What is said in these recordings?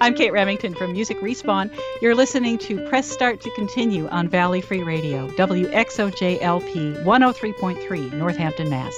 I'm Kate Remington from Music Respawn. You're listening to Press Start to Continue on Valley Free Radio, WXOJLP 103.3, Northampton, Mass.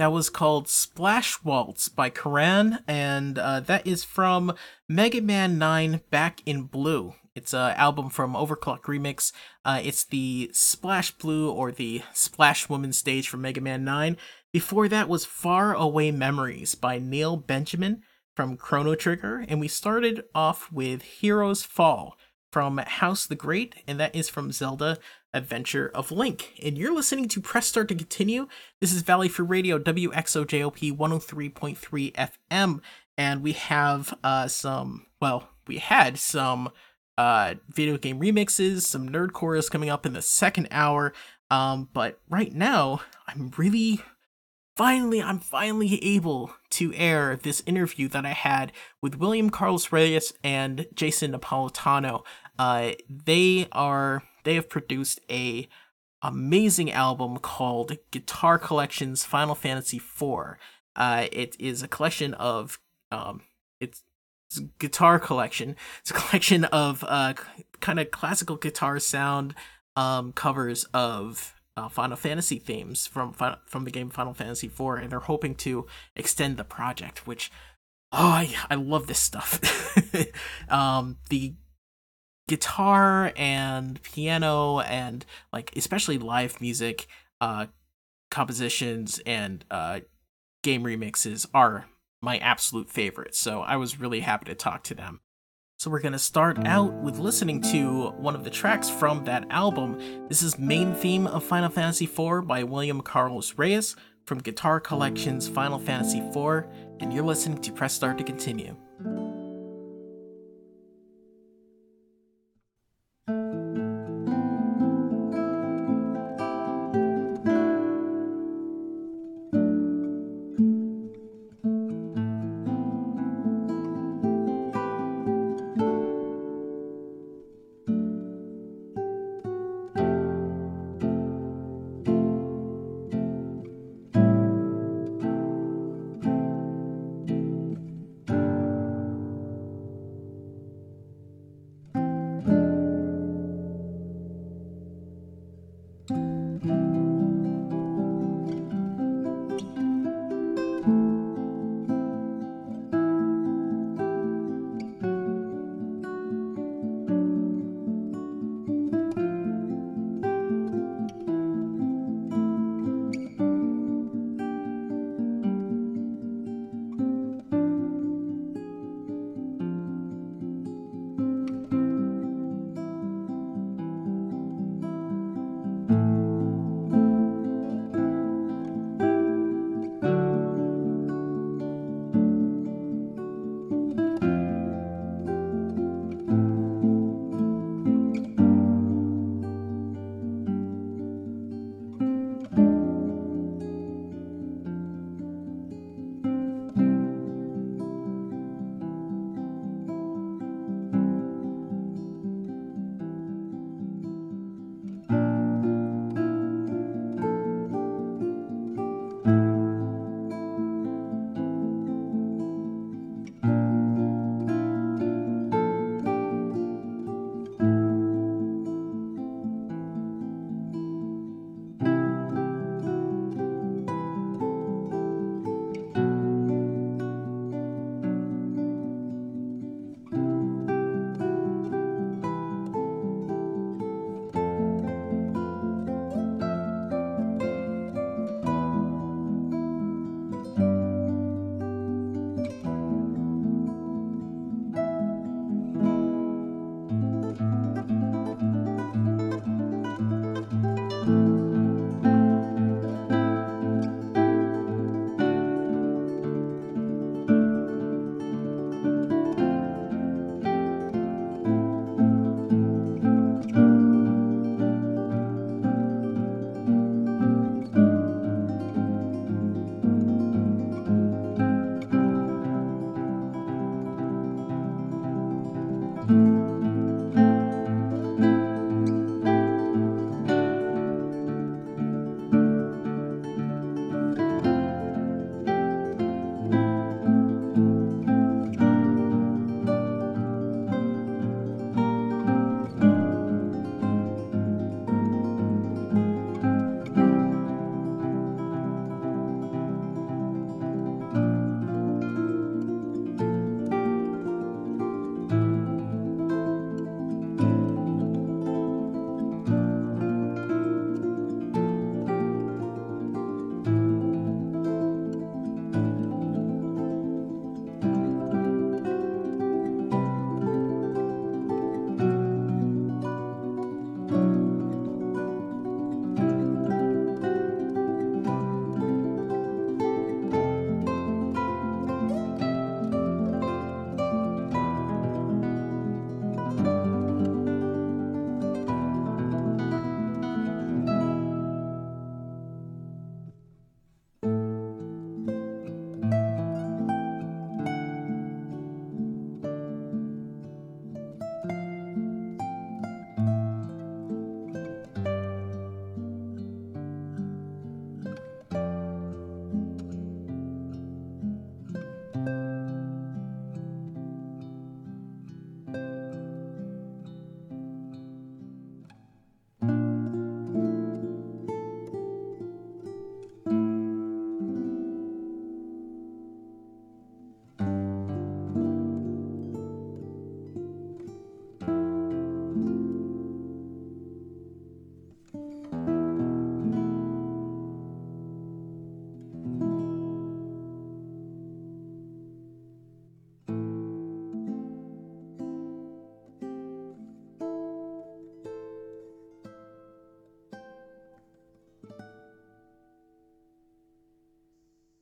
That was called Splash Waltz by Karan, and uh, that is from Mega Man 9 Back in Blue. It's an album from Overclock Remix. Uh, it's the Splash Blue or the Splash Woman stage from Mega Man 9. Before that was Far Away Memories by Neil Benjamin from Chrono Trigger, and we started off with Heroes Fall from House the Great, and that is from Zelda Adventure of Link. And you're listening to Press Start to Continue. This is Valley Free Radio, WXOJLP 103.3 FM, and we have uh, some, well, we had some uh, video game remixes, some nerdcore coming up in the second hour. Um, but right now, I'm really finally, I'm finally able to air this interview that I had with William Carlos Reyes and Jason Napolitano. Uh, they are they have produced a amazing album called Guitar Collections Final Fantasy IV. Uh, it is a collection of um, it's, it's guitar collection. It's a collection of uh, kind of classical guitar sound um, covers of uh, Final Fantasy themes from from the game Final Fantasy IV, and they're hoping to extend the project. Which, oh, I, I love this stuff. um, the guitar and piano and like especially live music uh, compositions and uh, game remixes are my absolute favorite. So I was really happy to talk to them. So we're going to start out with listening to one of the tracks from that album. This is Main Theme of Final Fantasy IV by William Carlos Reyes from Guitar Collections Final Fantasy IV, and you're listening to Press Start to continue.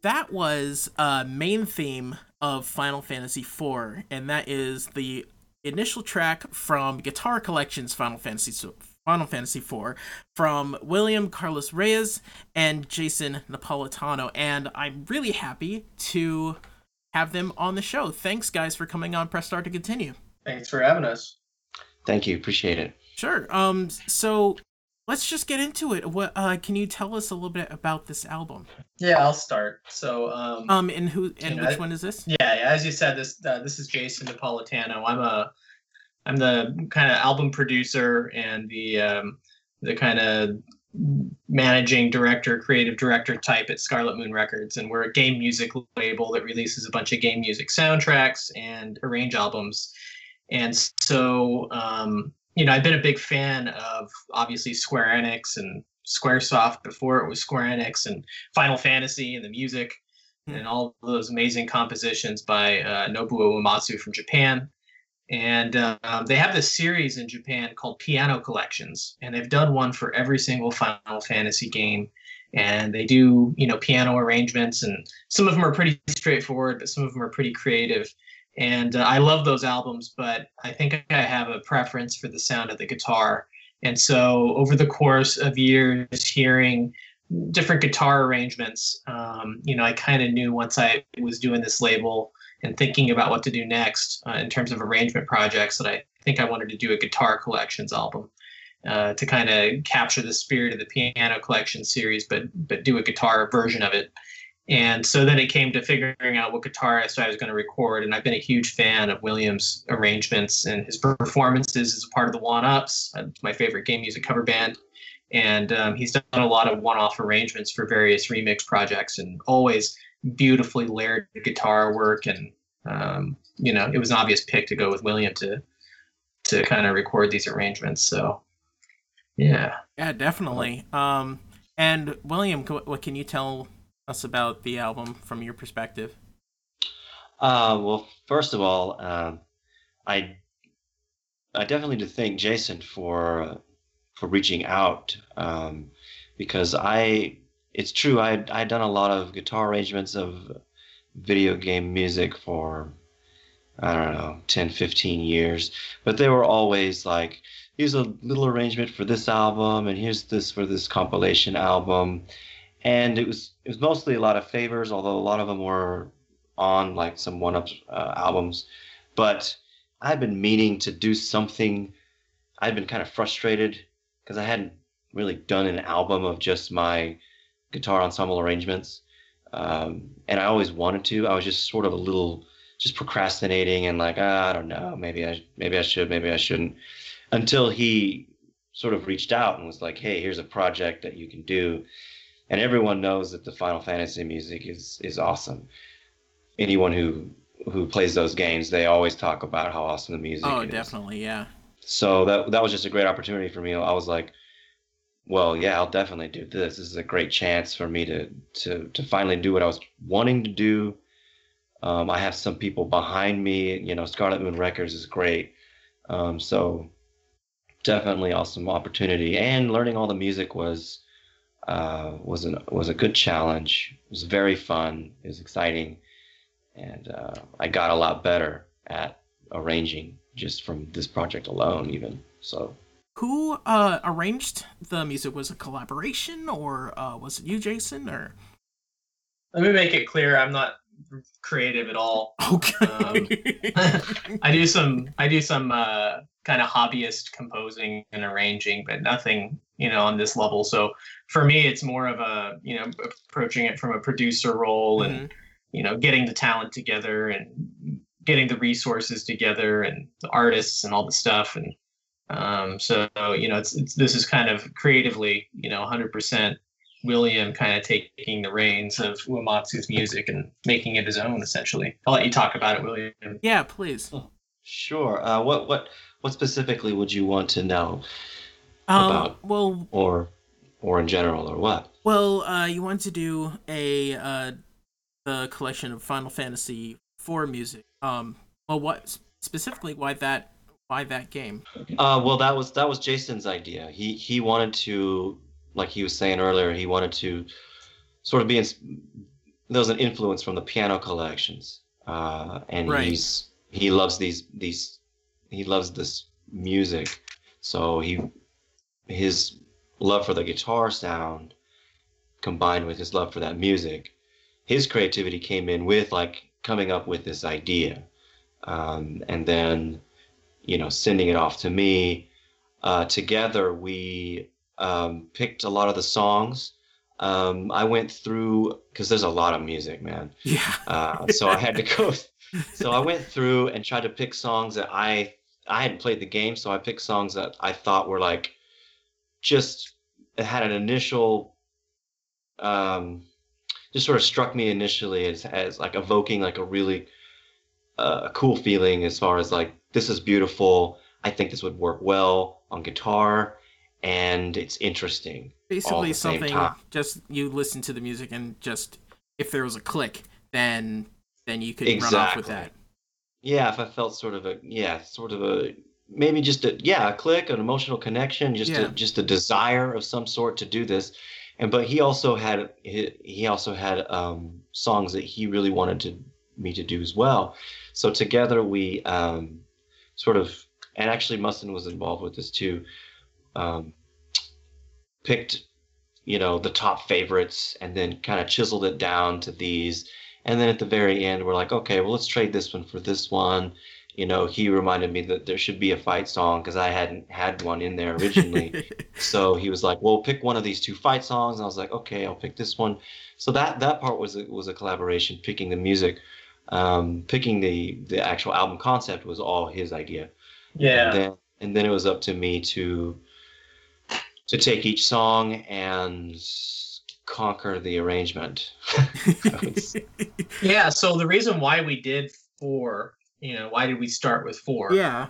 That was a main theme of Final Fantasy IV, and that is the initial track from Guitar Collection's Final Fantasy Final Fantasy IV from William Carlos Reyes and Jason Napolitano. And I'm really happy to have them on the show. Thanks, guys, for coming on Press Start to continue. Thanks for having us. Thank you. Appreciate it. Sure. Um. So let's just get into it. What uh, can you tell us a little bit about this album? Yeah, I'll start. So um, um, and who and which know, one is this? Yeah, yeah, as you said, this uh, this is Jason Napolitano. I'm a I'm the kind of album producer and the um, the kind of managing director, creative director type at Scarlet Moon Records, and we're a game music label that releases a bunch of game music soundtracks and arrange albums. And so, um, you know, I've been a big fan of obviously Square Enix and SquareSoft before it was Square Enix and Final Fantasy and the music mm-hmm. and all those amazing compositions by uh, Nobuo Uematsu from Japan. And um, they have this series in Japan called Piano Collections, and they've done one for every single Final Fantasy game. And they do, you know, piano arrangements, and some of them are pretty straightforward, but some of them are pretty creative. And uh, I love those albums, but I think I have a preference for the sound of the guitar. And so, over the course of years, hearing different guitar arrangements, um, you know, I kind of knew once I was doing this label and thinking about what to do next uh, in terms of arrangement projects that I think I wanted to do a guitar collections album uh, to kind of capture the spirit of the piano collection series, but but do a guitar version of it. And so then it came to figuring out what guitarist I was going to record. And I've been a huge fan of Williams' arrangements and his performances as part of the One Ups, uh, my favorite game music cover band. And um, he's done a lot of one off arrangements for various remix projects and always beautifully layered guitar work and um, you know it was an obvious pick to go with william to to kind of record these arrangements so yeah yeah definitely um and william what can you tell us about the album from your perspective uh well first of all um i i definitely do thank jason for for reaching out um because i it's true. I I'd done a lot of guitar arrangements of video game music for I don't know 10, 15 years, but they were always like here's a little arrangement for this album and here's this for this compilation album, and it was it was mostly a lot of favors, although a lot of them were on like some one up uh, albums, but I've been meaning to do something. I'd been kind of frustrated because I hadn't really done an album of just my guitar ensemble arrangements. Um, and I always wanted to. I was just sort of a little just procrastinating and like, ah, I don't know, maybe I maybe I should, maybe I shouldn't. Until he sort of reached out and was like, hey, here's a project that you can do. And everyone knows that the Final Fantasy music is is awesome. Anyone who who plays those games, they always talk about how awesome the music oh, is. Oh, definitely, yeah. So that that was just a great opportunity for me. I was like, well, yeah, I'll definitely do this. This is a great chance for me to to to finally do what I was wanting to do. Um, I have some people behind me. You know, Scarlet Moon Records is great. Um, so definitely awesome opportunity. And learning all the music was uh, was an was a good challenge. It was very fun. It was exciting, and uh, I got a lot better at arranging just from this project alone, even so who uh, arranged the music? Was it collaboration or uh, was it you, Jason? Or let me make it clear, I'm not creative at all. Okay. Um, I do some I do some uh, kind of hobbyist composing and arranging, but nothing you know on this level. So for me, it's more of a you know approaching it from a producer role and mm-hmm. you know getting the talent together and getting the resources together and the artists and all the stuff and um, so you know, it's, it's this is kind of creatively, you know, 100% William kind of taking the reins of Uematsu's music and making it his own, essentially. I'll let you talk about it, William. Yeah, please. Oh, sure. Uh, what what what specifically would you want to know um, about? Well, or or in general, or what? Well, uh, you want to do a uh, the collection of Final Fantasy IV music. Um, well, what specifically? Why that why that game? Uh, well, that was that was Jason's idea. He he wanted to, like he was saying earlier, he wanted to sort of be in, there was an influence from the piano collections, uh, and Right. he's he loves these these he loves this music, so he his love for the guitar sound combined with his love for that music, his creativity came in with like coming up with this idea, um, and then you know sending it off to me. Uh, together we um, picked a lot of the songs. Um, I went through because there's a lot of music, man. Yeah. Uh, so I had to go. So I went through and tried to pick songs that I I hadn't played the game, so I picked songs that I thought were like just it had an initial um just sort of struck me initially as as like evoking like a really uh, cool feeling as far as like this is beautiful. I think this would work well on guitar and it's interesting. Basically, something just you listen to the music and just if there was a click, then then you could run off with that. Yeah, if I felt sort of a yeah, sort of a maybe just a yeah, a click, an emotional connection, just Yeah. a just a desire of some sort to do this. And but he also had he, he also had um, songs that he really wanted to me to do as well. So together we um, sort of and actually Mustin was involved with this too. Um, picked you know the top favorites and then kind of chiseled it down to these and then at the very end, we're like, okay, well, let's trade this one for this one. You know, he reminded me that there should be a fight song because I hadn't had one in there originally. so he was like, well, pick one of these two fight songs. And I was like, okay, I'll pick this one. So that that part was a, was a collaboration, picking the music. Um, picking the the actual album concept was all his idea. Yeah. And then, and then it was up to me to to take each song and conquer the arrangement. I would say. Yeah. So the reason why we did four, you know, why did we start with four? yeah.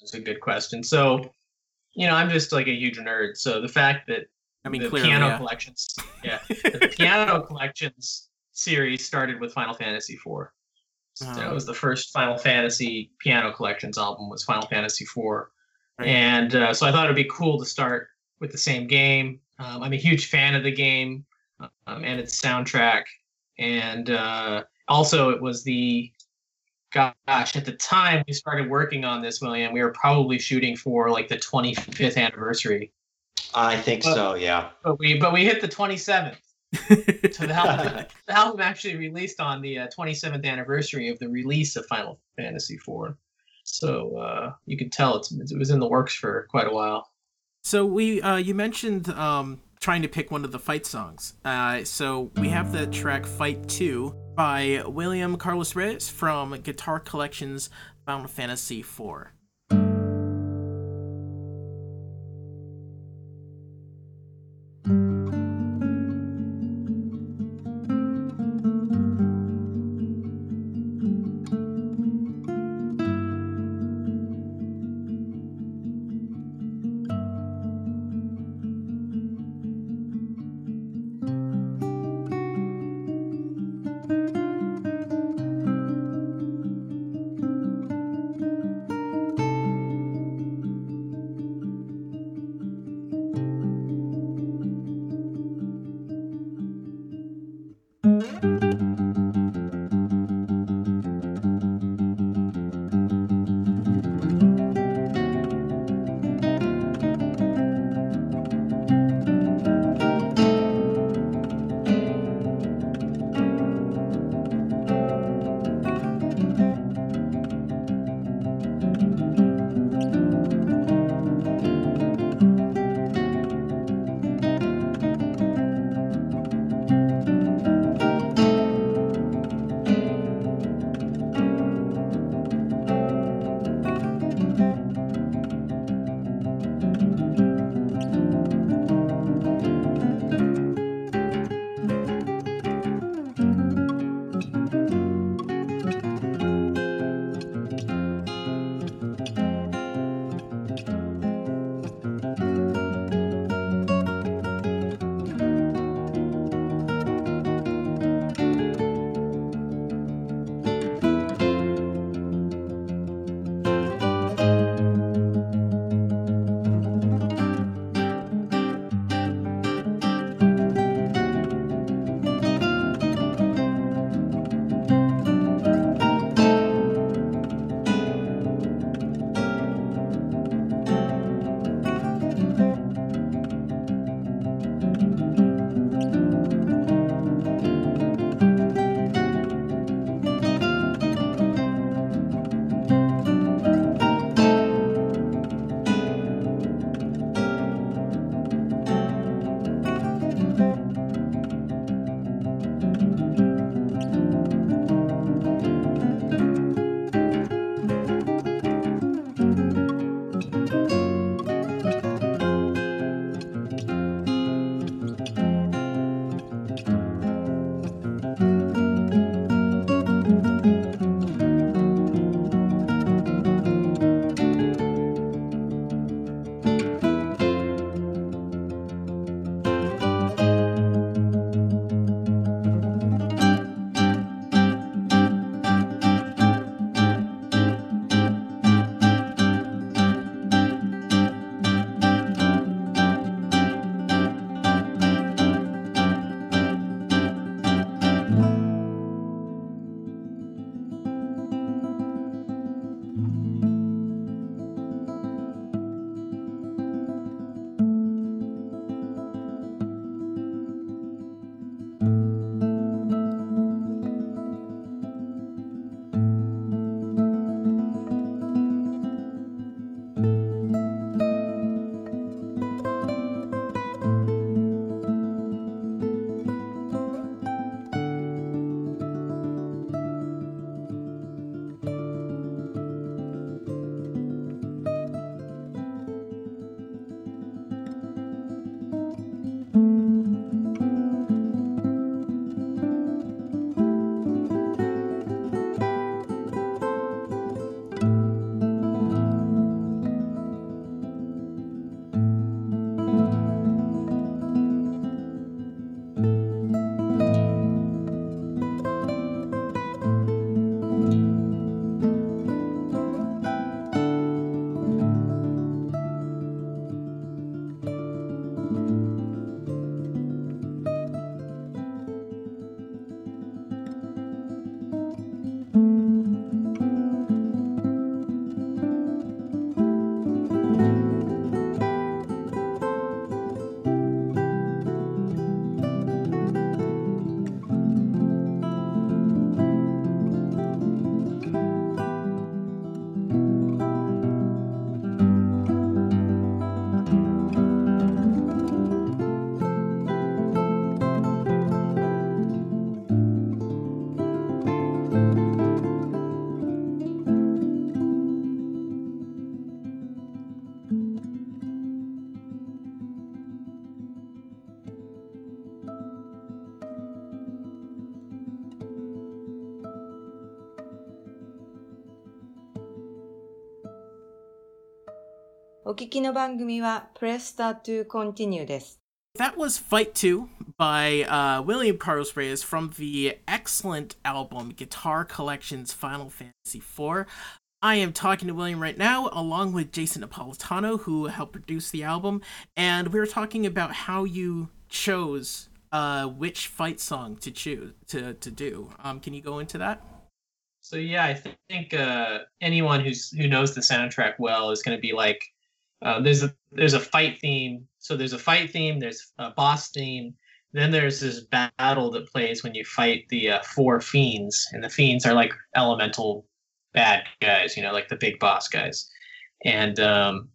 It's a good question. So, you know, I'm just like a huge nerd. So the fact that I mean, the clearly, piano yeah. collections, yeah, the piano collections series started with Final Fantasy IV. So Uh-huh. that was the first Final Fantasy piano collections album was Final Fantasy IV, Right. and uh, so I thought it'd be cool to start with the same game. Um, I'm a huge fan of the game um, and its soundtrack, and uh, also it was the gosh at the time we started working on this William we were probably shooting for like the 25th anniversary I think Well- so, yeah. but we but we hit the 27th so the album, the album actually released on the uh, 27th anniversary of the release of Final Fantasy IV. So uh, you can tell it's, it was in the works for quite a while. So we, uh, you mentioned um, trying to pick one of the fight songs. Uh, so we have the track Fight 2 by William Carlos Reyes from Guitar Collections Final Fantasy IV. 聞きの番組は Press Start to Continue です。 That was Fight 2 by uh, William Carlos Reyes from the excellent album Guitar Collections Final Fantasy IV. I am talking to William right now, along with Jason Napolitano, who helped produce the album, and we were talking about how you chose uh, which fight song to choose to, to do. Um, can you go into that? So yeah, I think uh, anyone who's who knows the soundtrack well is going to be like, uh, there's a there's a fight theme. So there's a fight theme. There's a boss theme. Then there's this battle that plays when you fight the uh, four fiends, and the fiends are like elemental bad guys, you know, like the big boss guys. And um,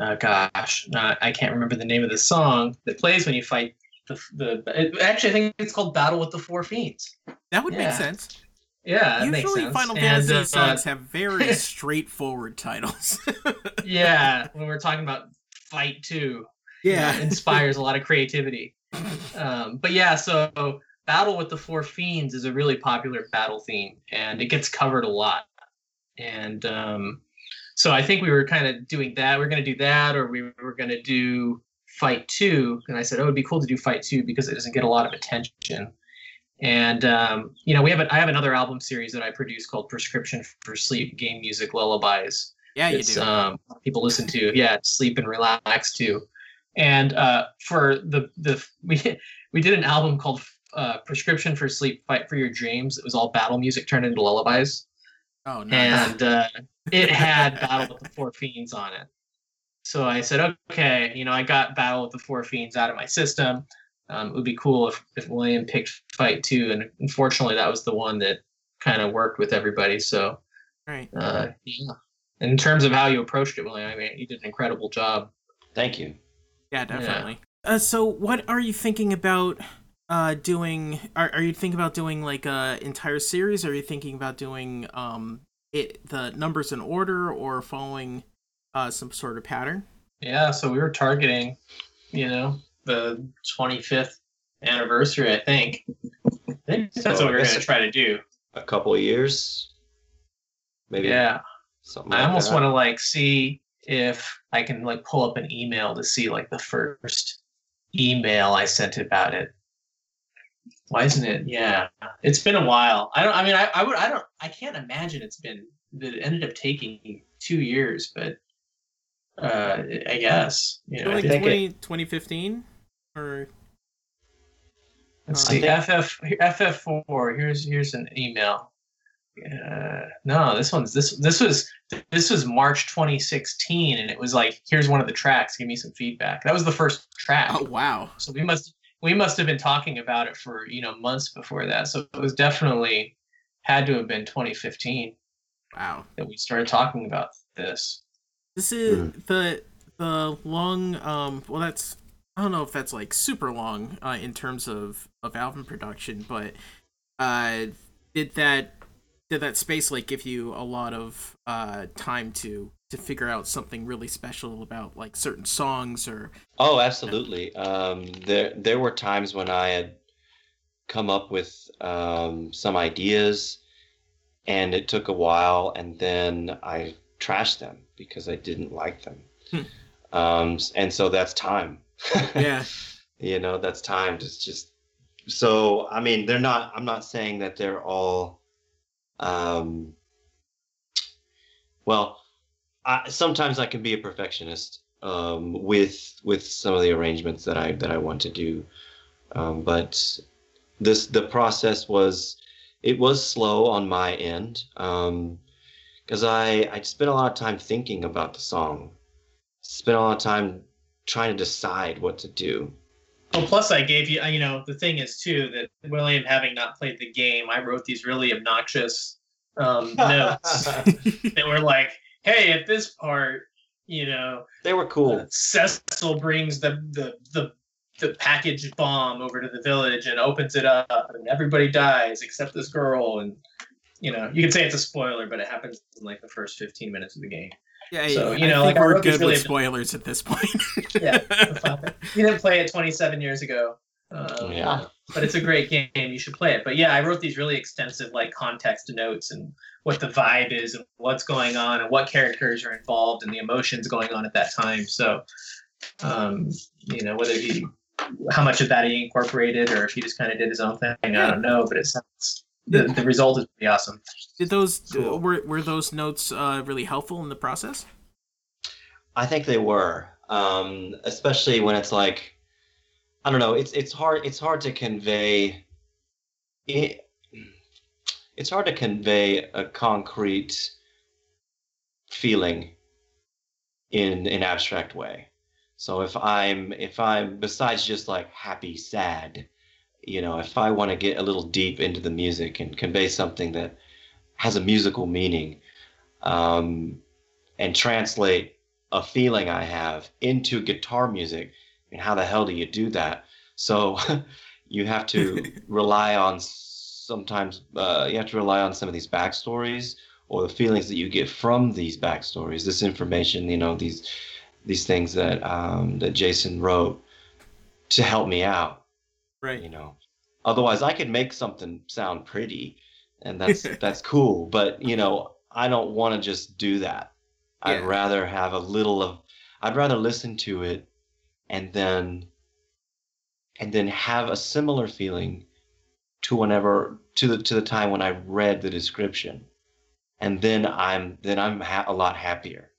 uh, gosh, uh, I can't remember the name of the song that plays when you fight the the. Actually, I think it's called Battle with the Four Fiends. That would Yeah. make sense. Yeah, that makes Usually, sense. Final And, Fantasy uh, songs have very straightforward titles. yeah, when we're talking about fight two, yeah. inspires a lot of creativity. Um, but yeah, so battle with the four fiends is a really popular battle theme, and it gets covered a lot. And um, so I think we were kind of doing that. We are going to do that, or we were going to do fight two. And I said, oh, it'd be cool to do fight two because it doesn't get a lot of attention. And um, you know, we have a, I have another album series that I produce called Prescription for Sleep Game Music Lullabies. Yeah, you do. Um, people listen to yeah sleep and relax too and uh, for the the we we did an album called uh, prescription for sleep fight for your dreams. It was all battle music turned into lullabies. Oh, nice. and uh, it had battle with the four fiends on it. So i said okay you know i got battle with the four fiends out of my system um, it would be cool if, if william picked fight two and unfortunately that was the one that kind of worked with everybody so right. uh, yeah. In terms of how you approached it, William, I mean, you did an incredible job. Thank you. Yeah, definitely. Uh, so, what are you thinking about uh, doing? Are, are you thinking about doing like a entire series? Or are you thinking about doing um it the numbers in order or following uh some sort of pattern? Yeah, so we were targeting, you know, the 25th anniversary, I think. I think that's So what we I we're going to try to do. A couple of years, maybe. Yeah. Something. I almost want to like see if I can like pull up an email to see like the first email I sent about it. Why isn't it? Yeah, it's been a while. I don't. I mean, I, I would. I don't. I can't imagine it's been that it ended up taking two years, but uh, I guess you know. like I think did- 20, 2015 or Let's I see. FF FF4. Here's here's an email. Uh, no, this one's this this was this was March 2016, and it was like, here's one of the tracks. Give me some feedback. That was the first track. oh wow. So we must we must have been talking about it for you know months before that. So it was definitely had to have been 2015 Wow. that we started talking about this. This is Hmm. the the long um well that's I don't know if that's like super long uh in terms of of album production, but uh did that did that space like give you a lot of uh time to to figure out something really special about like certain songs or Oh, absolutely. Um, there there were times when I had come up with um, some ideas, and it took a while, and then I trashed them because I didn't like them. Hmm. Um, and so that's time. Yeah you know, that's timed. It's just so I mean, they're not. I'm not saying that they're all. Um, well, I, sometimes I can be a perfectionist um, with with some of the arrangements that I that I want to do, um, but this the process was it was slow on my end because I I spent a lot of time thinking about the song, spent a lot of time trying to decide what to do. Well, plus I gave you, you know, the thing is too that William having not played the game, I wrote these really obnoxious um, notes that were like, "Hey, at this part, you know, they were cool. uh, Cecil brings the the the the package bomb over to the village and opens it up, and everybody dies except this girl." And you know, you can say it's a spoiler, but it happens in like the first fifteen minutes of the game. Yeah So, I you know, like, I we're wrote good really- with spoilers at this point Yeah, you didn't play it 27 years ago. Um, Yeah. But it's a great game. You should play it. But yeah, I wrote these really extensive like context notes and what the vibe is and what's going on and what characters are involved and the emotions going on at that time. So, um, you know, whether he, how much of that he incorporated or if he just kind of did his own thing, I don't know. But it sounds the, the result is pretty awesome. Did those Cool. were were those notes uh, really helpful in the process? I think they were, um, especially when it's like, I don't know. It's it's hard. It's hard to convey. It, it's hard to convey a concrete feeling in an abstract way. So if I'm if I'm besides just like happy, sad, you know, if I want to get a little deep into the music and convey something that has a musical meaning, um, and translate a feeling I have into guitar music, and how the hell do you do that? So you have to rely on sometimes uh, you have to rely on some of these backstories or the feelings that you get from these backstories, this information, you know, these these things that um, that Jason wrote to help me out, Right. you know. Otherwise, I could make something sound pretty, and that's that's cool. But you know, I don't want to just do that. I'd rather have a little of. I'd rather listen to it, and then, and then have a similar feeling to whenever to the to the time when I read the description, and then I'm then I'm ha- a lot happier.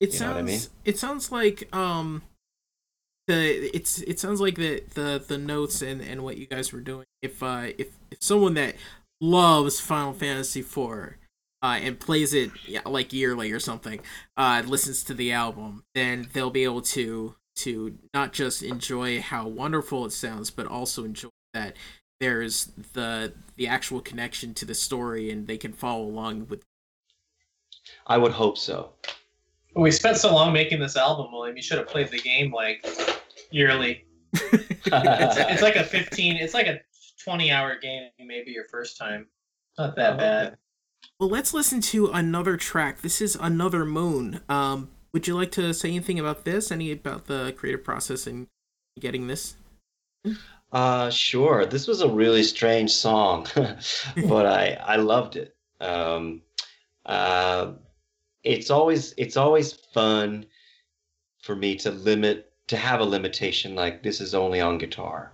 It You sounds I mean? it sounds like um the it's it sounds like the the the notes and and what you guys were doing if uh if if someone that loves Final Fantasy IV uh and plays it yeah, like yearly or something uh listens to the album then they'll be able to to not just enjoy how wonderful it sounds but also enjoy that there's the the actual connection to the story and they can follow along with I would hope so. We spent so long making this album, William. You should have played the game like yearly. It's, it's like a 15, it's like a 20 hour game, maybe your first time. Not that Oh, bad. okay. Well, let's listen to another track. This is Another Moon. Um, would you like to say anything about this? Any about the creative process and getting this? Uh, sure. This was a really strange song, but I I loved it. Um, uh, it's always it's always fun for me to limit to have a limitation like this is only on guitar,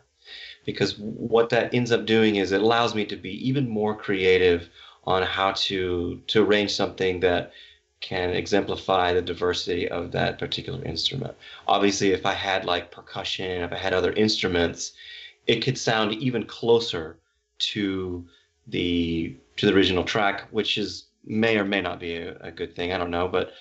because what that ends up doing is it allows me to be even more creative on how to to arrange something that can exemplify the diversity of that particular instrument. Obviously, if I had like percussion, if I had other instruments, it could sound even closer to the to the original track, which is may or may not be a, a good thing. I don't know, but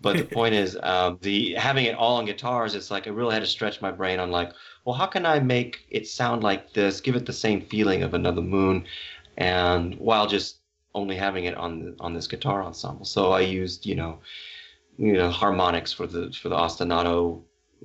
but the point is, um, the having it all on guitars, it's like I really had to stretch my brain on like, well, how can I make it sound like this, give it the same feeling of Another Moon, and while just only having it on the, on this guitar ensemble. So I used, you know, you know, harmonics for the for the ostinato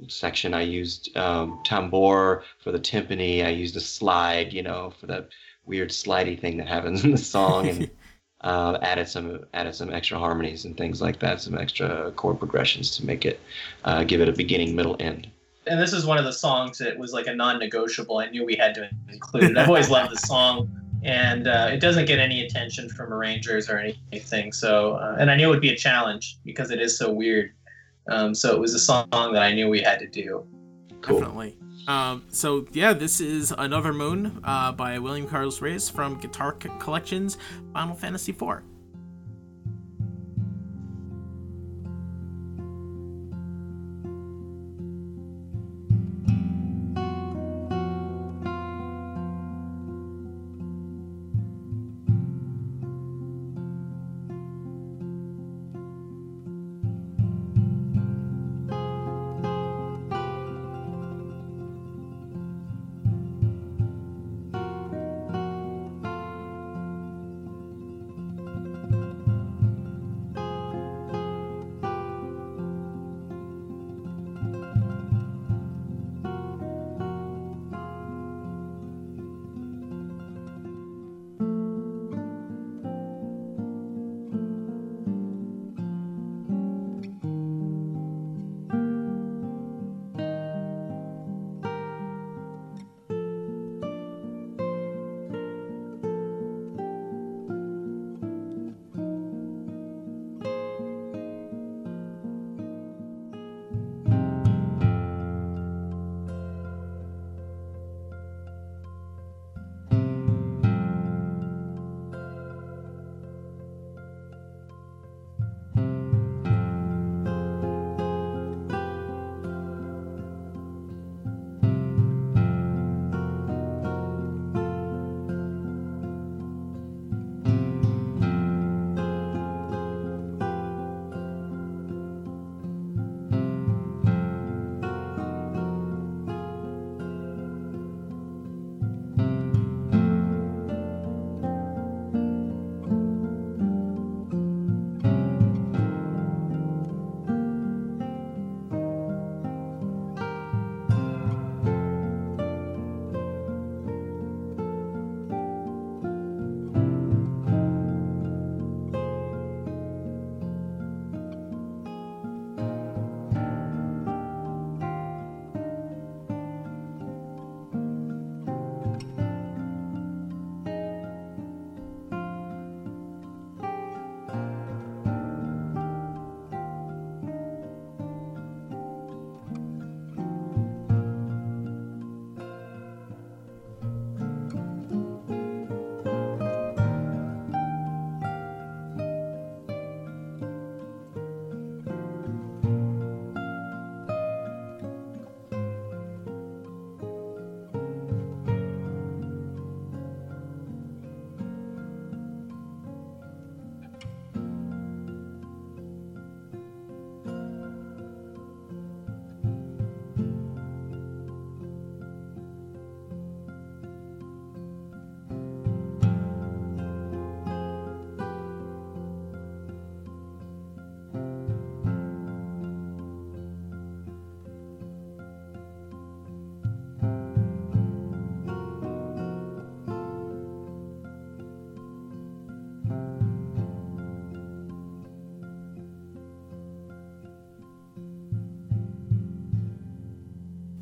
section. I used um, tambour for the timpani. I used a slide, you know, for that weird slidey thing that happens in the song, and uh, added some added some extra harmonies and things like that, some extra chord progressions to make it uh, give it a beginning, middle, end. And this is one of the songs that was like a non negotiable. I knew we had to include it. I've always loved the song. And uh, it doesn't get any attention from arrangers or anything. So, uh, and I knew it would be a challenge because it is so weird. Um, so it was a song that I knew we had to do. Cool. Definitely. Um, so yeah, this is Another Moon uh, by William Carlos Reyes from Guitar Co- Collections Final Fantasy IV.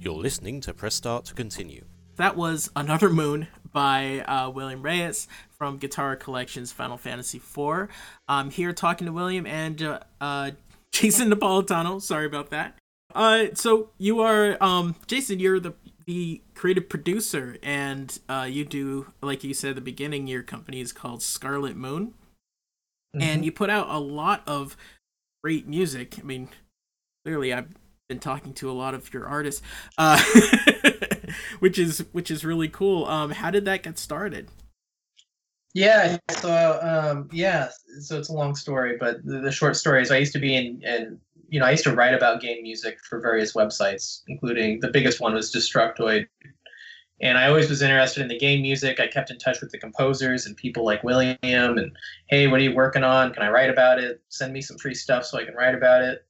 You're listening to Press Start to continue. That was Another Moon by uh, William Reyes from Guitar Collections Final Fantasy IV. I'm here talking to William and uh, uh, Jason Napolitano. Sorry about that. Uh, so you are um, Jason. You're the the creative producer, and uh, you do like you said at the beginning. Your company is called Scarlet Moon, Mm-hmm. and you put out a lot of great music. I mean, clearly I've been talking to a lot of your artists, uh, which is which is really cool. Um, how did that get started? Yeah, so um, yeah, so it's a long story, but the, the short story is I used to be in, in, you know, I used to write about game music for various websites, including the biggest one was Destructoid, and I always was interested in the game music. I kept in touch with the composers and people like William, and hey, what are you working on? Can I write about it? Send me some free stuff so I can write about it.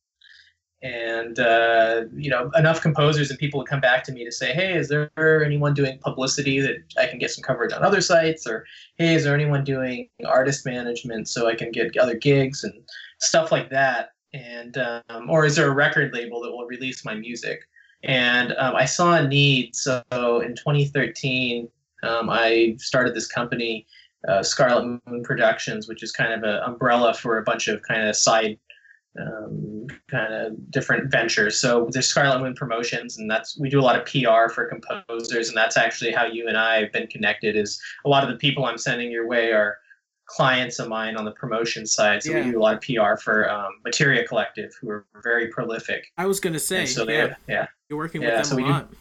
And uh, you know, enough composers and people would come back to me to say, hey, is there anyone doing publicity that I can get some coverage on other sites? Or hey, is there anyone doing artist management so I can get other gigs and stuff like that? And um, or is there a record label that will release my music? And um, I saw a need, so in 2013, um, I started this company, uh, Scarlet Moon Productions, which is kind of an umbrella for a bunch of kind of side um, kind of different ventures. So there's Scarlet Moon Promotions, and that's we do a lot of PR for composers, and that's actually how you and I have been connected. Is a lot of the people I'm sending your way are clients of mine on the promotion side. So Yeah. we do a lot of PR for um, Materia Collective, who are very prolific. I was gonna say, And so yeah, yeah. you're working yeah, with so them we a do-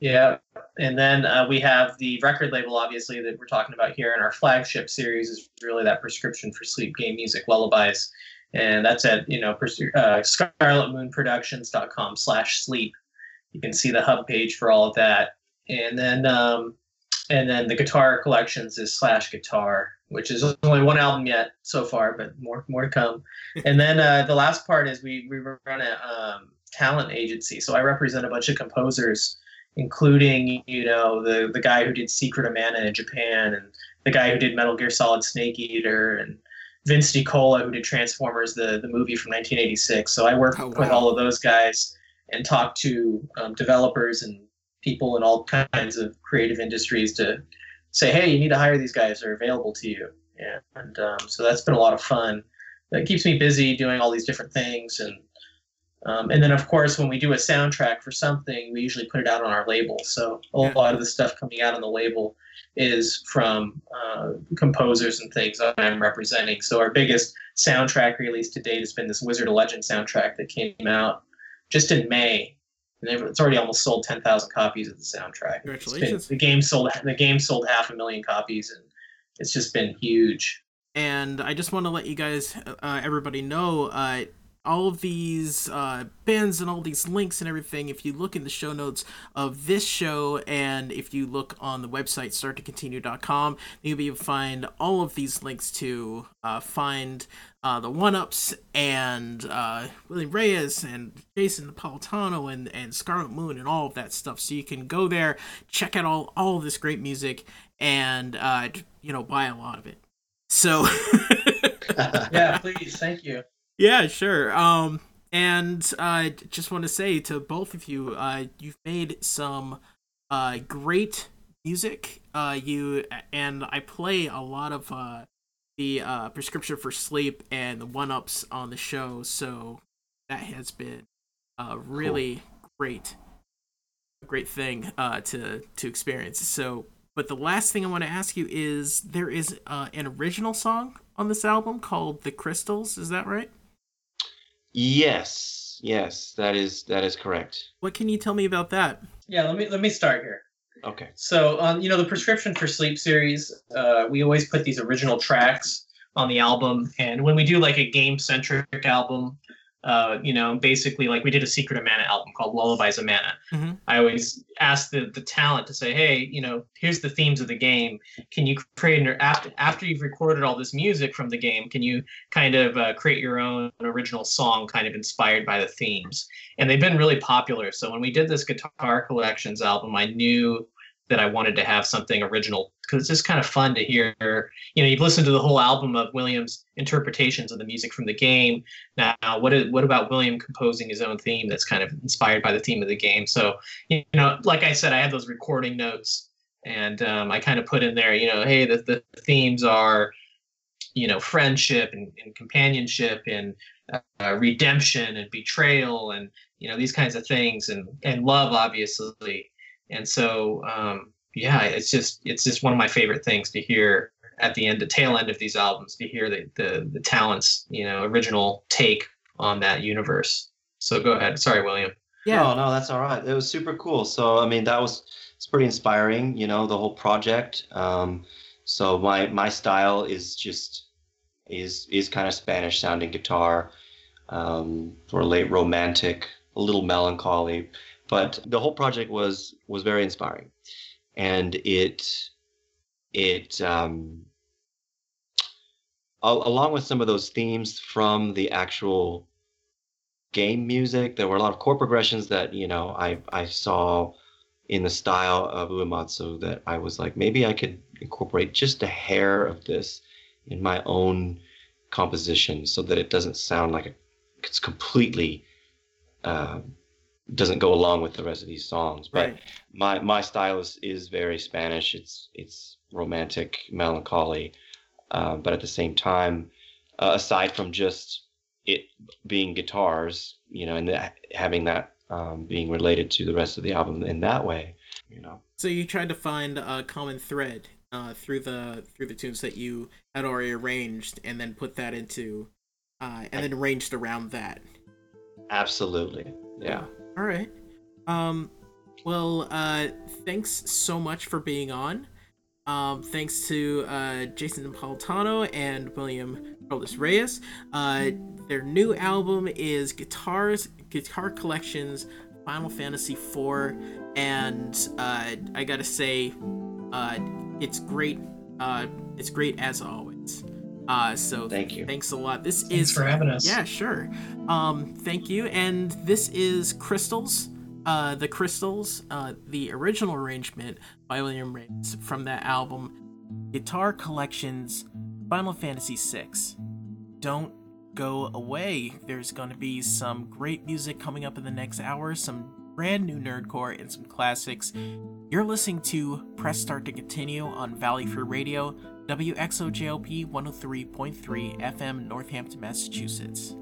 Yeah, and then uh, we have the record label, obviously, that we're talking about here, and our flagship series is really that prescription for sleep game music, lullabies, and that's at you know uh, scarletmoonproductions.com slash sleep. You can see the hub page for all of that, and then um, and then the guitar collections is slash guitar, which is only one album yet so far, but more more to come. and then uh, the last part is we we run a um, talent agency, so I represent a bunch of composers including you know the the guy who did Secret of Mana in Japan and the guy who did Metal Gear Solid Snake Eater and Vince DiCola who did Transformers the the movie from 1986. So I work Oh, with all of those guys and talk to um, developers and people in all kinds of creative industries to say, hey, you need to hire these guys. They're available to you. And um, so that's been a lot of fun. That keeps me busy doing all these different things and um, and then, of course, when we do a soundtrack for something, we usually put it out on our label. So a lot of the stuff coming out on the label is from uh, composers and things I'm representing. So our biggest soundtrack release to date has been this Wizard of Legend soundtrack that came out just in May. And it's already almost sold 10,000 copies of the soundtrack. It's been- the game sold the game sold half a million copies, and it's just been huge. and I just want to let you guys, uh, everybody know, uh, all of these uh, bands and all these links and everything. If you look in the show notes of this show, and if you look on the website starttocontinue.com, you'll be able to find all of these links to uh, find uh, the OneUps and uh, William Reyes and Jason Napolitano and and Scarlet Moon and all of that stuff. So you can go there, check out all all this great music, and uh, you know buy a lot of it. So yeah, please, thank you. Yeah, sure. Um, and uh, just want to say to both of you, uh, you've made some uh great music. Uh, you and I play a lot of uh the uh prescription for sleep and the OneUps on the show, so that has been uh really great, great thing uh to to experience. So. But the last thing I want to ask you is there is uh, an original song on this album called The Crystals, is that right? Yes, yes, that is that is correct. What can you tell me about that? Yeah, let me let me start here. Okay. So, um, you know, the Prescription for Sleep series, uh, we always put these original tracks on the album. And when we do like a game centric album, uh, you know, basically like we did a Secret of Mana album called Lullabies of Mana. Mhm. I always ask the, the talent to say, hey, you know, here's the themes of the game. Can you create an, after, after you've recorded all this music from the game, can you kind of uh, create your own original song kind of inspired by the themes? And they've been really popular. So when we did this Guitar Collections album, I knew that I wanted to have something original because it's just kind of fun to hear. You know, you've listened to the whole album of Williams' interpretations of the music from the game. Now, what is, what about William composing his own theme that's kind of inspired by the theme of the game? So, you know, like I said, I have those recording notes, and um, I kind of put in there, you know, hey, the, the themes are, you know, friendship and, and companionship and uh, redemption and betrayal and you know these kinds of things and and love obviously and so um, yeah it's just it's just one of my favorite things to hear at the end the tail end of these albums to hear the the, the talents you know original take on that universe. So go ahead. Sorry william. Yeah. No no that's all right. It was super cool. So i mean that was it's pretty inspiring you know the whole project. Um, so my my style is just is is kind of spanish sounding guitar um, for late romantic a little melancholy but the whole project was was very inspiring, and it it um, along with some of those themes from the actual game music, there were a lot of chord progressions that you know I I saw in the style of Uematsu that I was like maybe I could incorporate just a hair of this in my own composition so that it doesn't sound like it's completely uh, doesn't go along with the rest of these songs. But right. my my style is, is very Spanish. It's it's romantic, melancholy, uh, but at the same time, uh, aside from just it being guitars, you know, and the, having that um, being related to the rest of the album in that way, you know. So you tried to find a common thread uh, through the through the tunes that you had already arranged, and then put that into, uh, and then arranged around that. Absolutely, yeah. All right. Um, well, uh, thanks so much for being on. Um, thanks to uh, Jason Napolitano and William Carlos Reyes. Uh, their new album is Guitars Guitar Collections Final Fantasy IV, and uh, I gotta say, uh, it's great. Uh, it's great as always. Uh, so thank you. Thanks a lot. This thanks is for having us. Yeah, sure. Um, thank you. And this is Crystals. Uh, the Crystals, uh, the original arrangement by William Reyes from that album, Guitar Collections, Final Fantasy VI. Don't go away. There's going to be some great music coming up in the next hour, some brand new nerdcore, and some classics. You're listening to Press Start to Continue on Valley Free Radio. WXOJLP 103.3 FM, Northampton, Massachusetts.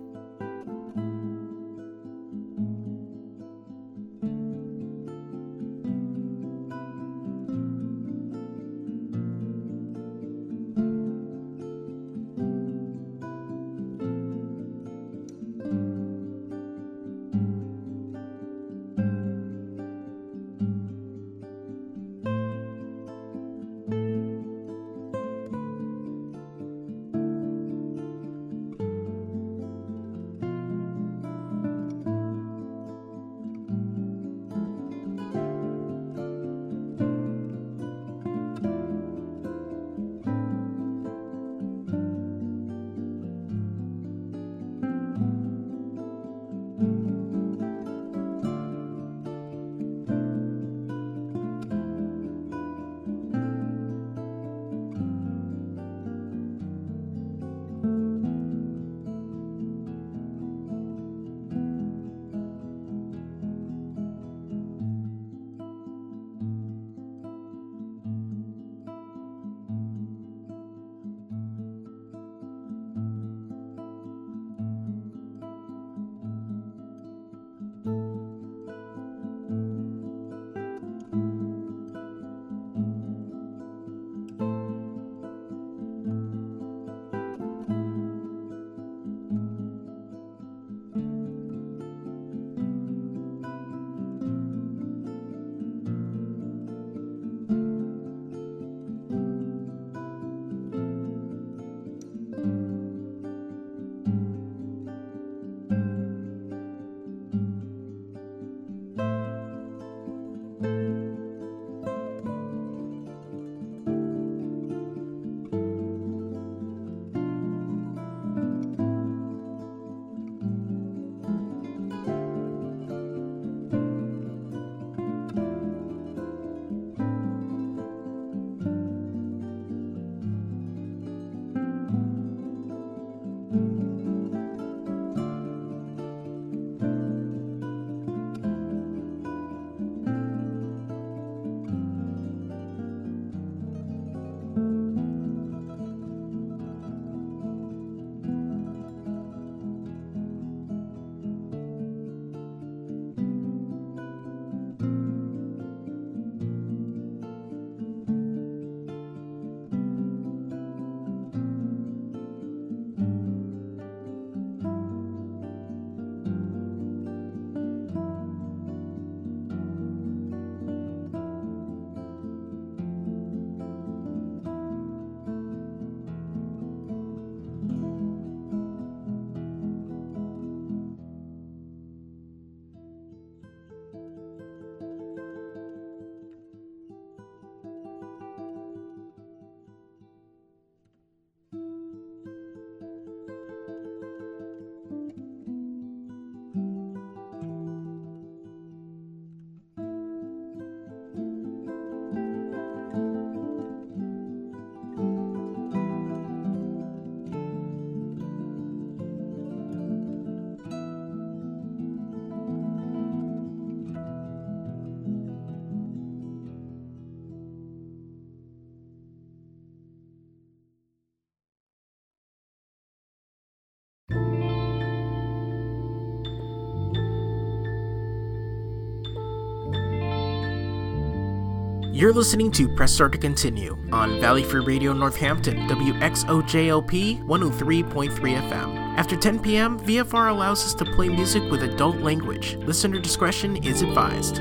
You're listening to Press Start to Continue on Valley Free Radio Northampton, WXOJLP 103.3 FM. After 10 p.m., VFR allows us to play music with adult language. Listener discretion is advised.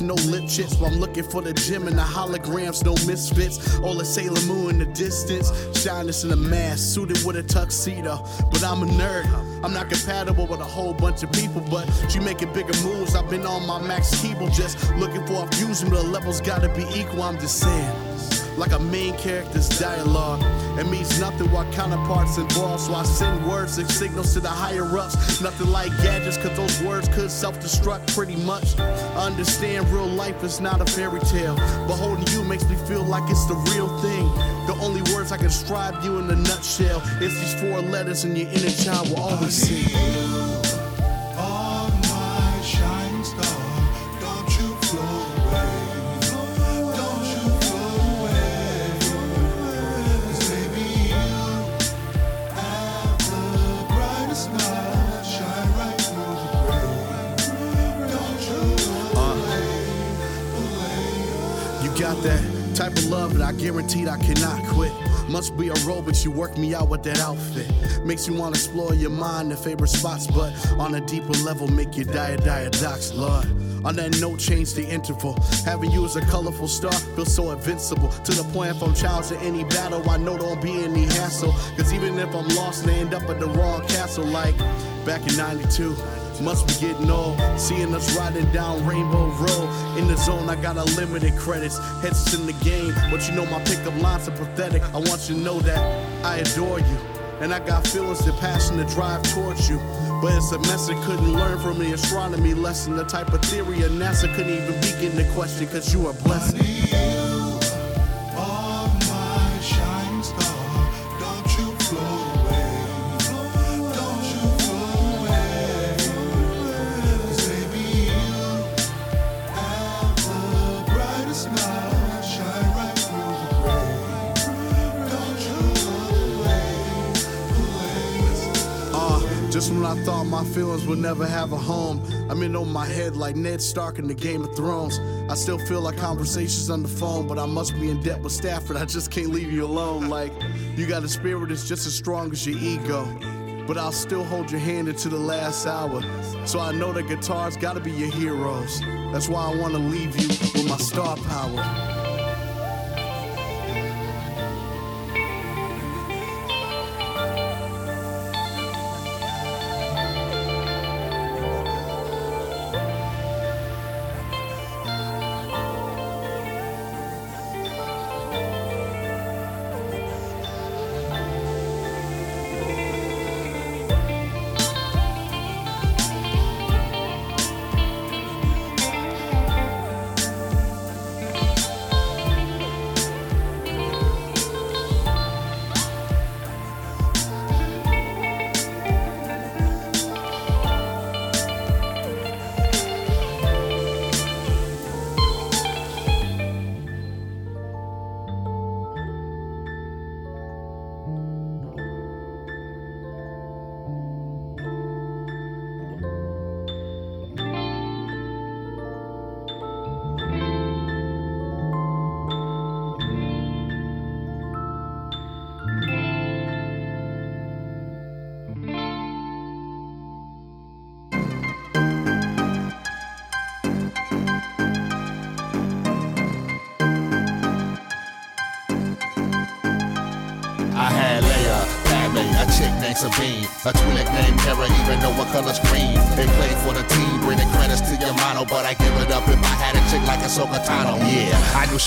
No lip chips. But I'm looking for the gym and the holograms, no misfits. All the Sailor Moon in the distance. Shyness in a mask, suited with a tuxedo. But I'm a nerd. I'm not compatible with a whole bunch of people, but she making bigger moves. I've been on my max keyboard, just looking for a fusion. but The levels gotta be equal. I'm just saying like a main character's dialogue. It means nothing while counterparts involved, so I send words and signals to the higher ups. Nothing like gadgets, cause those words could self destruct pretty much. I understand real life is not a fairy tale, but holding you makes me feel like it's the real thing. The only words I can describe you in a nutshell is these four letters, and your inner child will always sing. Guaranteed I cannot quit. Must be a aerobics, you work me out with that outfit. Makes you wanna explore your mind and favorite spots, but on a deeper level, make your diet diadox, Lord. On that note, change the interval. Having you as a colorful star feels so invincible. To the point I'm challenged in any battle, I know don't be any hassle. Cause even if I'm lost and end up at the wrong castle, like back in 92. Must be getting old. Seeing us riding down Rainbow Road. In the zone, I got unlimited credits. Heads in the game, but you know my pickup lines are pathetic. I want you to know that I adore you. And I got feelings and passion to drive towards you. But it's a mess I couldn't learn from the astronomy lesson. The type of theory of NASA couldn't even begin to question, cause you are blessed. My feelings will never have a home. I'm in on my head like Ned Stark in the Game of Thrones. I still feel like conversations on the phone, but I must be in debt with Stafford. I just can't leave you alone. Like, you got a spirit that's just as strong as your ego. But I'll still hold your hand into the last hour. So I know that guitars gotta be your heroes. That's why I wanna leave you with my star power.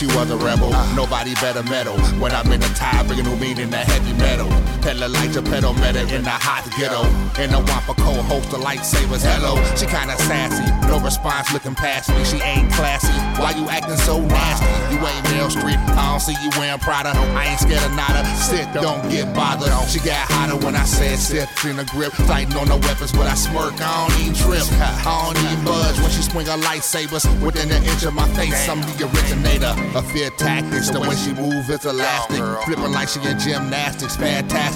Was a rebel. Nobody better metal. When I'm in the tie, bringing new meaning to heavy Peddler like Geppetto, met her in the hot ghetto. In a Wampa co-host of lightsabers, hello. She kinda sassy, no response looking past me. She ain't classy. Why you acting so nasty? You ain't Meryl Streep. I don't see you wearing Prada. I ain't scared of nada. Sit, don't get bothered. She got hotter when I said sit. In the grip, tighten on the weapons, but I smirk. I don't even trip. I don't even budge when she swing her lightsabers within an inch of my face. I'm the originator of fear tactics. The way she move is elastic, flipping like she in gymnastics. Fantastic,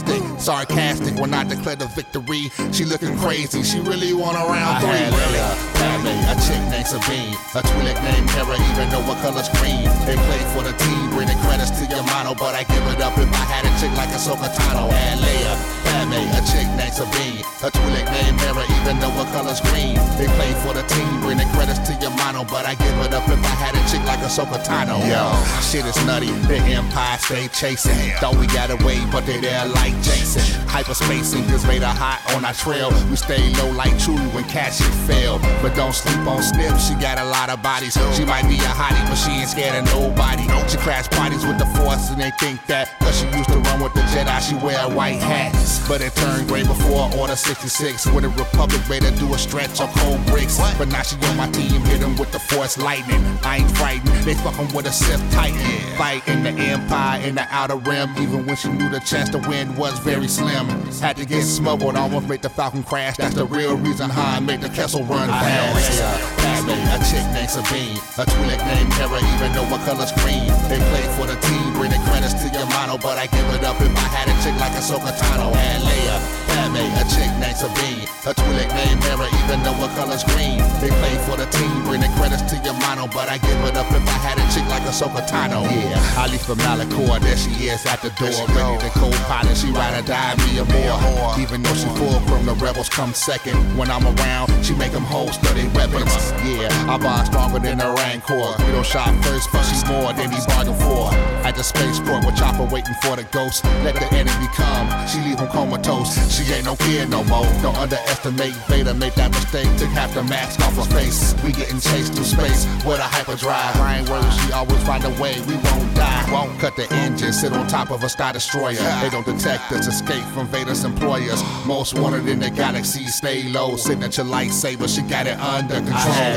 sarcastic. When I declare the victory, she looking crazy. She really want a round three. I really. Family, a chick named Sabine, a Twi'lek named Hera, even though her color's green. They play for the team, bringing credits to your motto, but I give it up if I had a chick like a Tano and Leia. A chick named Sabine, a Twi'lek named Hera, even though her color's green. They play for the team, bringing credits to your motto, but I give it up if I had a chick like a Tano. Yo, shit is nutty, the Empire stay chasing. Thought we got away, but they there like Jason. Hyperspace niggas made a hot on our trail. We stay low like Chewie when cash shit fail. But don't sleep on Snip, she got a lot of bodies. She might be a hottie, but she ain't scared of nobody. She crash parties with the force and they think that cause she used to run with the Jedi, she wear a white hat. But it turned gray before Order 66 when the Republic made her do a stretch of cold bricks. But now she on my team, hit them with the force lightning. I ain't frightened, they fucking with a Sith Titan. Fight in the Empire, in the Outer Rim, even when she knew the chance to win was very slim. Had to get smuggled, almost made the Falcon crash. That's the real reason how I made the Kessel run fast. Family, a chick named Sabine, a Twi'lek named Hera, even though her color's green. They play for the team, bringing credits to your motto, but I give it up if I had a chick like a Tano and Leia. Uh, A chick named Sabine, a Twi'lek named Hera, even though her color's green. They play for the team, bringing credits to your motto, but I give it up if I had a chick like a Tano. Yeah, I leave from Malachor, there she is at the door, ready to co-pilot. She ride or die, me or more. Even though she full from the rebels, come second. When I'm around, she make them hold study weapons. Yeah, I buy stronger than the Rancor. We don't shot first, but she's more than he bargained for. At the spaceport with Chopper waiting for the ghost. Let the enemy come, she leave him comatose. She ain't no kid no more. Don't underestimate Vader, make that mistake. Took half the mask off his face. We getting chased through space with a hyperdrive. I ain't worried, she always find a way. We won't die. Won't cut the engine, sit on top of a Star Destroyer. They don't detect us, escape from Vader's employers. Most wanted in the galaxy, stay low. Signature lightsaber, she got it under control.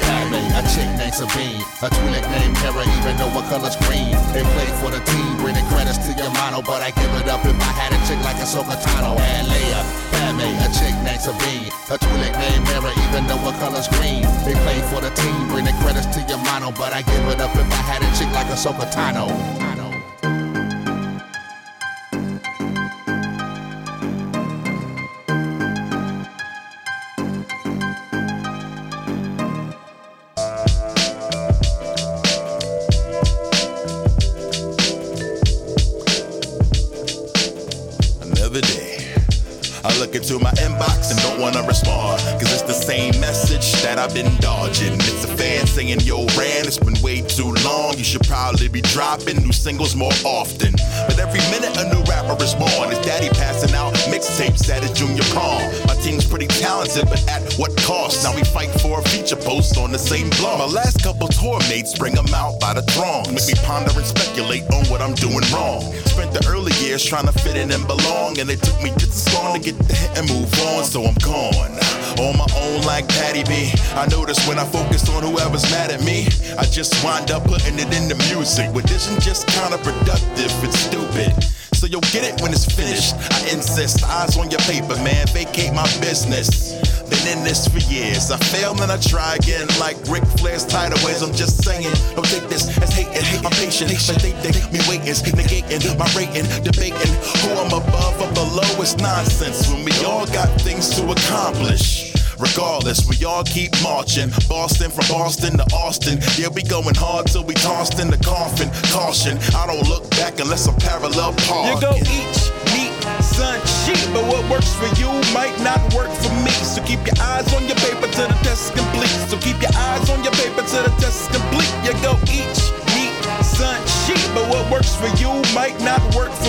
Padme, a chick named Sabine, a Twi'lek named Hera, even though her color's green. They play for the team, bringing credits to your motto, but I give it up if I had a chick like a Tano and Leia. Padme, a chick named Sabine, a Twi'lek named Hera, even though her color's green. They play for the team, bringing credits to your motto, but I give it up if I had a chick like a Tano. Wanna respond. That I've been dodging. It's a fan saying, Yo, Ran, it's been way too long. You should probably be dropping new singles more often. But every minute a new rapper is born. His daddy passing out mixtapes at his junior prom. My team's pretty talented, but at what cost? Now we fight for a feature post on the same blog. My last couple tour mates bring them out by the throng. Make me ponder and speculate on what I'm doing wrong. Spent the early years trying to fit in and belong, and it took me just as long to get the hit and move on, so I'm gone. On my own like Patty B. I notice when I focus on whoever's mad at me, I just wind up putting it in the music. But this is just counterproductive, it's stupid. So you'll get it when it's finished. I insist, eyes on your paper, man. Vacate my business. Been in this for years. I fail and I try again, like Ric Flair's tidal waves. I'm just saying, don't take this as hating. I'm patient, but they think me waiting, negating my rating, debating who I'm above or below. It's nonsense when we all got things to accomplish. Regardless, we all keep marching. Boston from Boston to Austin. Yeah, we going hard till we tossed in the coffin. Caution, I don't look back unless I'm parallel park. You go each meet, sun, cheap, but what works for you might not work for me. So keep your eyes on your paper till the test is complete. So keep your eyes on your paper till the test is complete. You go each meet, sun, cheap, but what works for you might not work for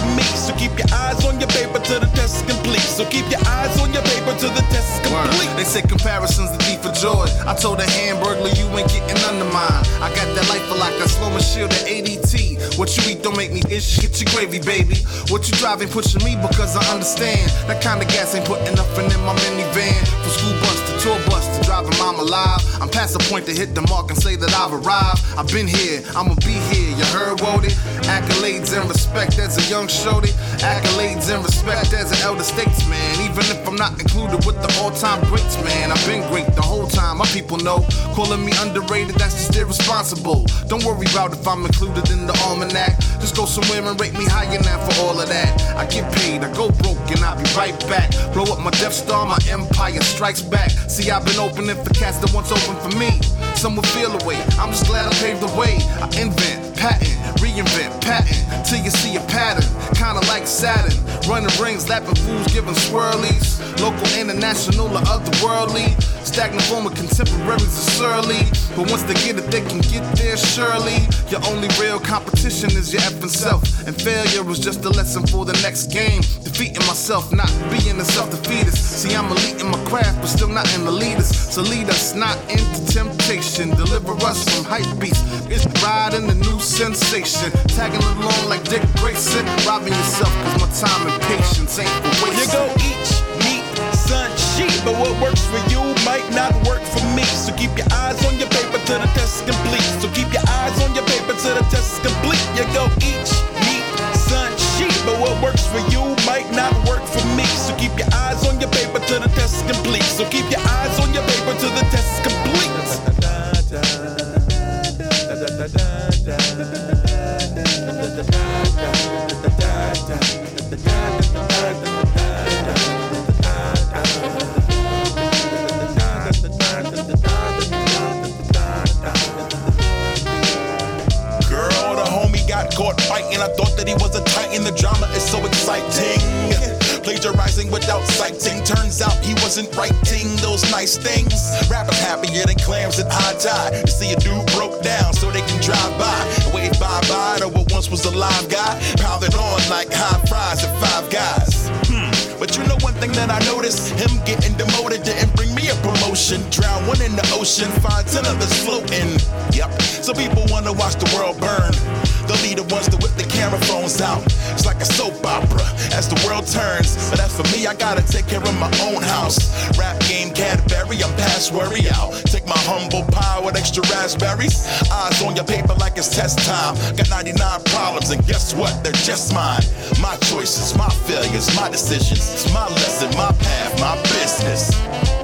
Comparisons the thief of joy. I told a hamburglar you ain't getting under mine. I got that life for like a slow shield at ADT. What you eat don't make me itch. Get your gravy, baby. What you driving, pushing me because I understand. That kind of gas ain't putting nothing in my minivan. From school bus to tour bus to driving mom alive. I'm past the point to hit the mark and say that I've arrived. I've been here, I'ma be here. You heard, Wody? Accolades and respect as a young shorty. Accolades and respect as an elder statesman. Even if I'm not included with the all-time greats, man. I've been great the whole time. My people know. Calling me underrated, that's just irresponsible. Don't worry about if I'm included in the almanac. Just go somewhere and rate me higher now for all of that. I get paid, I go broke, and I'll be right back. Blow up my Death Star, my empire strikes back. See, I've been opening for cats that once open for me. Some will feel away. I'm just glad I paved the way. I invent, patent, reinvent, patent, till you see a pattern. Kinda like Saturn. Running rings, lapping fools, giving swirlies. Local, international, or otherworldly. Stagnant form of contemporaries are surly. But once they get it, they can get there surely. Your only real competition is your effing self. And failure is just a lesson for the next game. Defeating myself, not being a self defeatist. See, I'm elite in my craft, but still not an elitist. So lead us not into temptation. Deliver us from hype beasts. It's riding the new sensation. Tagging along like Dick Grayson. Robbing yourself, cause my time and patience ain't for wasting. You go eat, meat, sun, sheep, but what works for you might not work for me. So keep your eyes on your paper till the test is complete. So keep your eyes on your paper till the test is complete. You go he was a titan. The drama is so exciting. Plagiarizing without citing. Turns out he wasn't writing those nice things. Rappers happier than clams at high tide. To see a dude broke down so they can drive by wave bye bye to what once was a live guy. Pounding on like high fries at five guys. Hmm. But you know one thing that I noticed? Him getting demoted didn't bring me a promotion. Drown one in the ocean, find ten others floating. Yep. So people wanna watch the world burn. They'll be the ones to whip the camera phones out. It's like a soap opera as the world turns. But as for me, I gotta take care of my own house. Rap game Cadbury, I'm past worry out. Take my humble pie with extra raspberries. Eyes on your paper like it's test time. Got 99 problems, and guess what? They're just mine. My choices, my failures, my decisions. It's my lesson, my path, my business.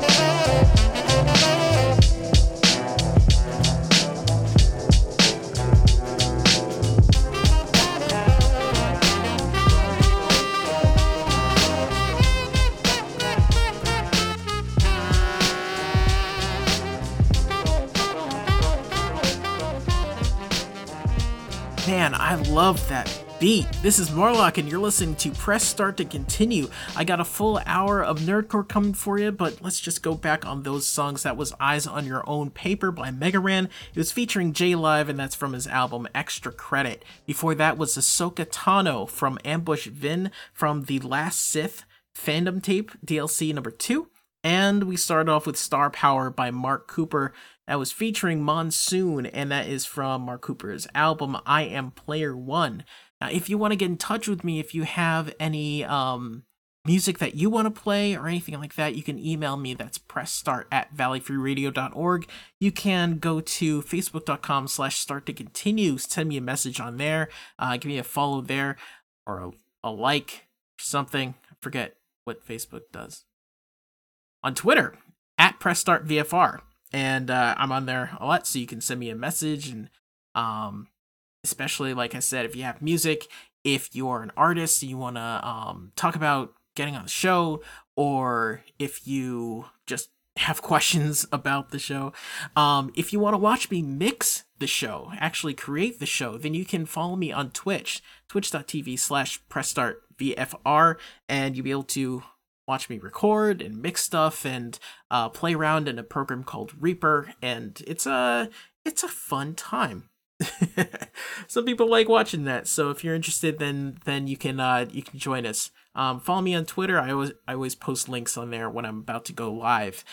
Man, I love that beat. This is Morlock, and you're listening to Press Start to Continue. I got a full hour of Nerdcore coming for you, but let's just go back on those songs. That was Eyes on Your Own Paper by Mega Ran. It was featuring J-Live, and that's from his album Extra Credit. Before that was Ahsoka Tano from Ambush Vin from the Last Sith fandom tape, DLC number two. And we started off with Star Power by Mark Cooper. That was featuring Monsoon, and that is from Mark Cooper's album I Am Player One. Now, if you want to get in touch with me, if you have any um, music that you want to play or anything like that, you can email me. That's pressstart at valleyfreeradio.org. You can go to facebook.com slash start to continue. Send me a message on there. Uh, give me a follow there or a, a like or something. I forget what Facebook does. On Twitter, at pressstartvfr. And uh, I'm on there a lot, so you can send me a message and um, especially like I said, if you have music, if you're an artist you want to um, talk about getting on the show, or if you just have questions about the show, um, if you want to watch me mix the show, actually create the show, then you can follow me on Twitch, twitch.tv slash pressstartvfr, and you'll be able to watch me record and mix stuff and uh, play around in a program called Reaper, and it's a it's a fun time some people like watching that. So if you're interested, then then you can uh, you can join us. Um, follow me on Twitter. I always I always post links on there when I'm about to go live.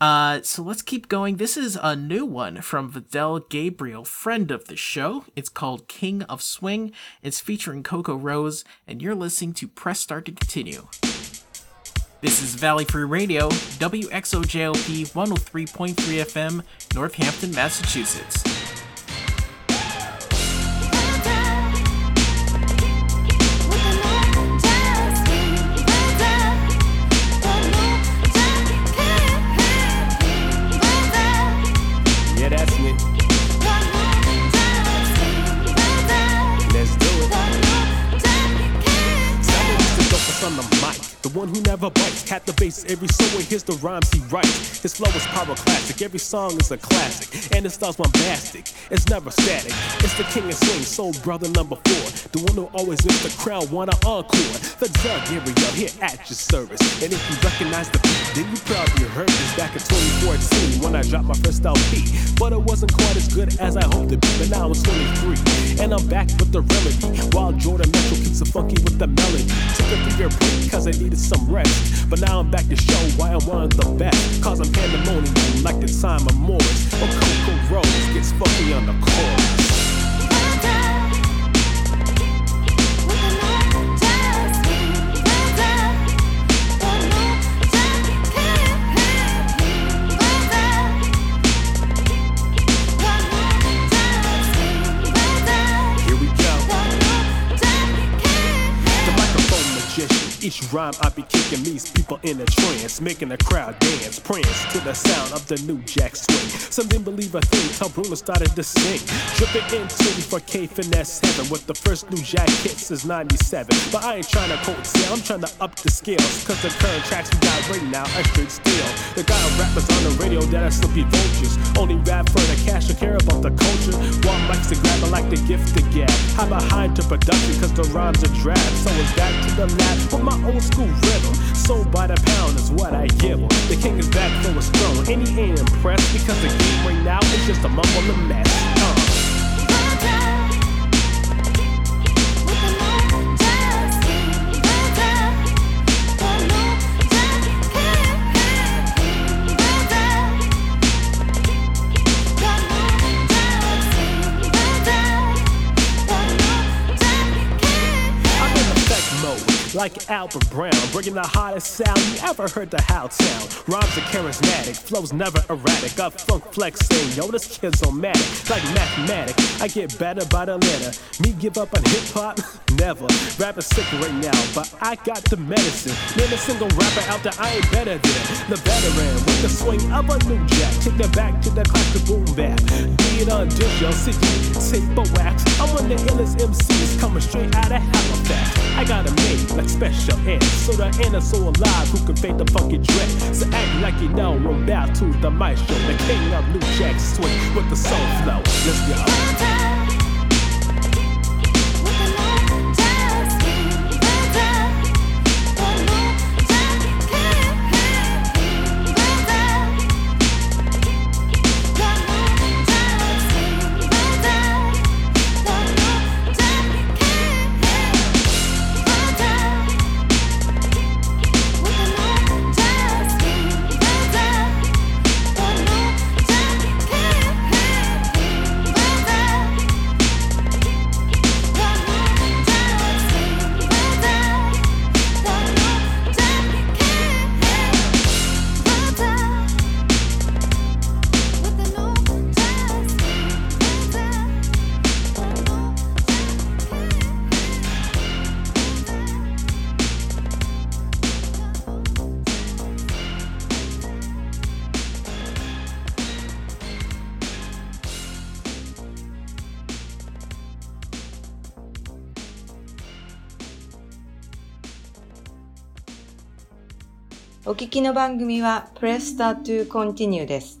Uh, so let's keep going. This is a new one from Vidal Gabriel, friend of the show. It's called King of Swing. It's featuring Coco Rose, and you're listening to Press Start to Continue. This is Valley Free Radio, WXOJLP 103.3 FM, Northampton, Massachusetts. Yeah, that's me. Let's do it. Used to on the mic. The one who never bites, cat the bass every so he hears the rhymes he writes. His flow is pyroclastic, every song is a classic, and his style's bombastic. It's never static. It's the king of swing, soul brother number four, the one who always makes the crowd wanna encore. The Doug Gabriel here at your service, and if you recognize the beat, then you probably heard this back in 2014 when I dropped my first LP. But it wasn't quite as good as I hoped it be. But now I'm 23, and I'm back with the remedy. While Jordan Metro keeps it funky with the melody. Took a three year break cause I needed some rest. But now I'm back to show why I'm one of the best. Cause I'm pandemonium like the time of Morris. Or Coco Rose gets funky on the chorus. Each rhyme I be kicking these people in a trance, making the crowd dance, prance to the sound of the new jack swing. Some didn't believe a thing till Bruno started to sing. Dripping in 24K finesse heaven with the first new jack hit since 97. But I ain't trying to quote sale, I'm trying to up the scales. Cause the current tracks we got right now are straight steel. The got rappers on the radio that are slippy vultures. Only rap for the cash and care about the culture. While mics to grab, I like the gift to gab. How behind to production cause the rhymes are drab. So it's back to the lab with my old school rhythm. Sold by the pound is what I give 'em. The king is back for his throne. And he ain't impressed because the game right now is just a mumble and mess. Like Albert Brown, bringing the hottest sound you ever heard the house sound. Rhymes are charismatic, flows never erratic. Got funk flexing, yo, this kid's on matic, like mathematic. I get better by the letter. Me give up on hip hop? Never. Rapping sick right now, but I got the medicine. Name a single rapper out there I ain't better than the veteran with the swing of a new jack. Take that back to the classic boom bap. Be it on digital, CD, tape or wax. I'm one of the illest MCs coming straight out of Halifax. I got a made like special ed, so the end is so alive who can fake the funky dread. So act like you know about to the maestro, the king of new jack swing with the soul flow. Let's go. きの番組は Press Start to Continue です。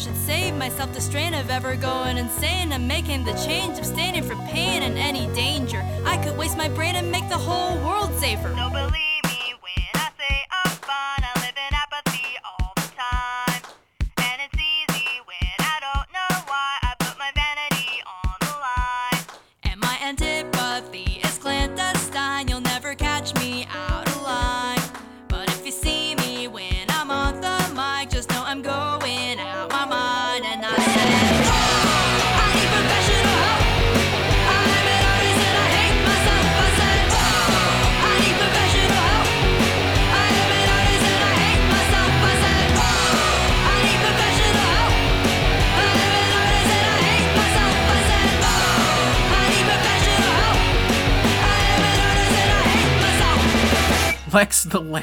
should save myself the strain of ever going insane. And making the change, abstaining from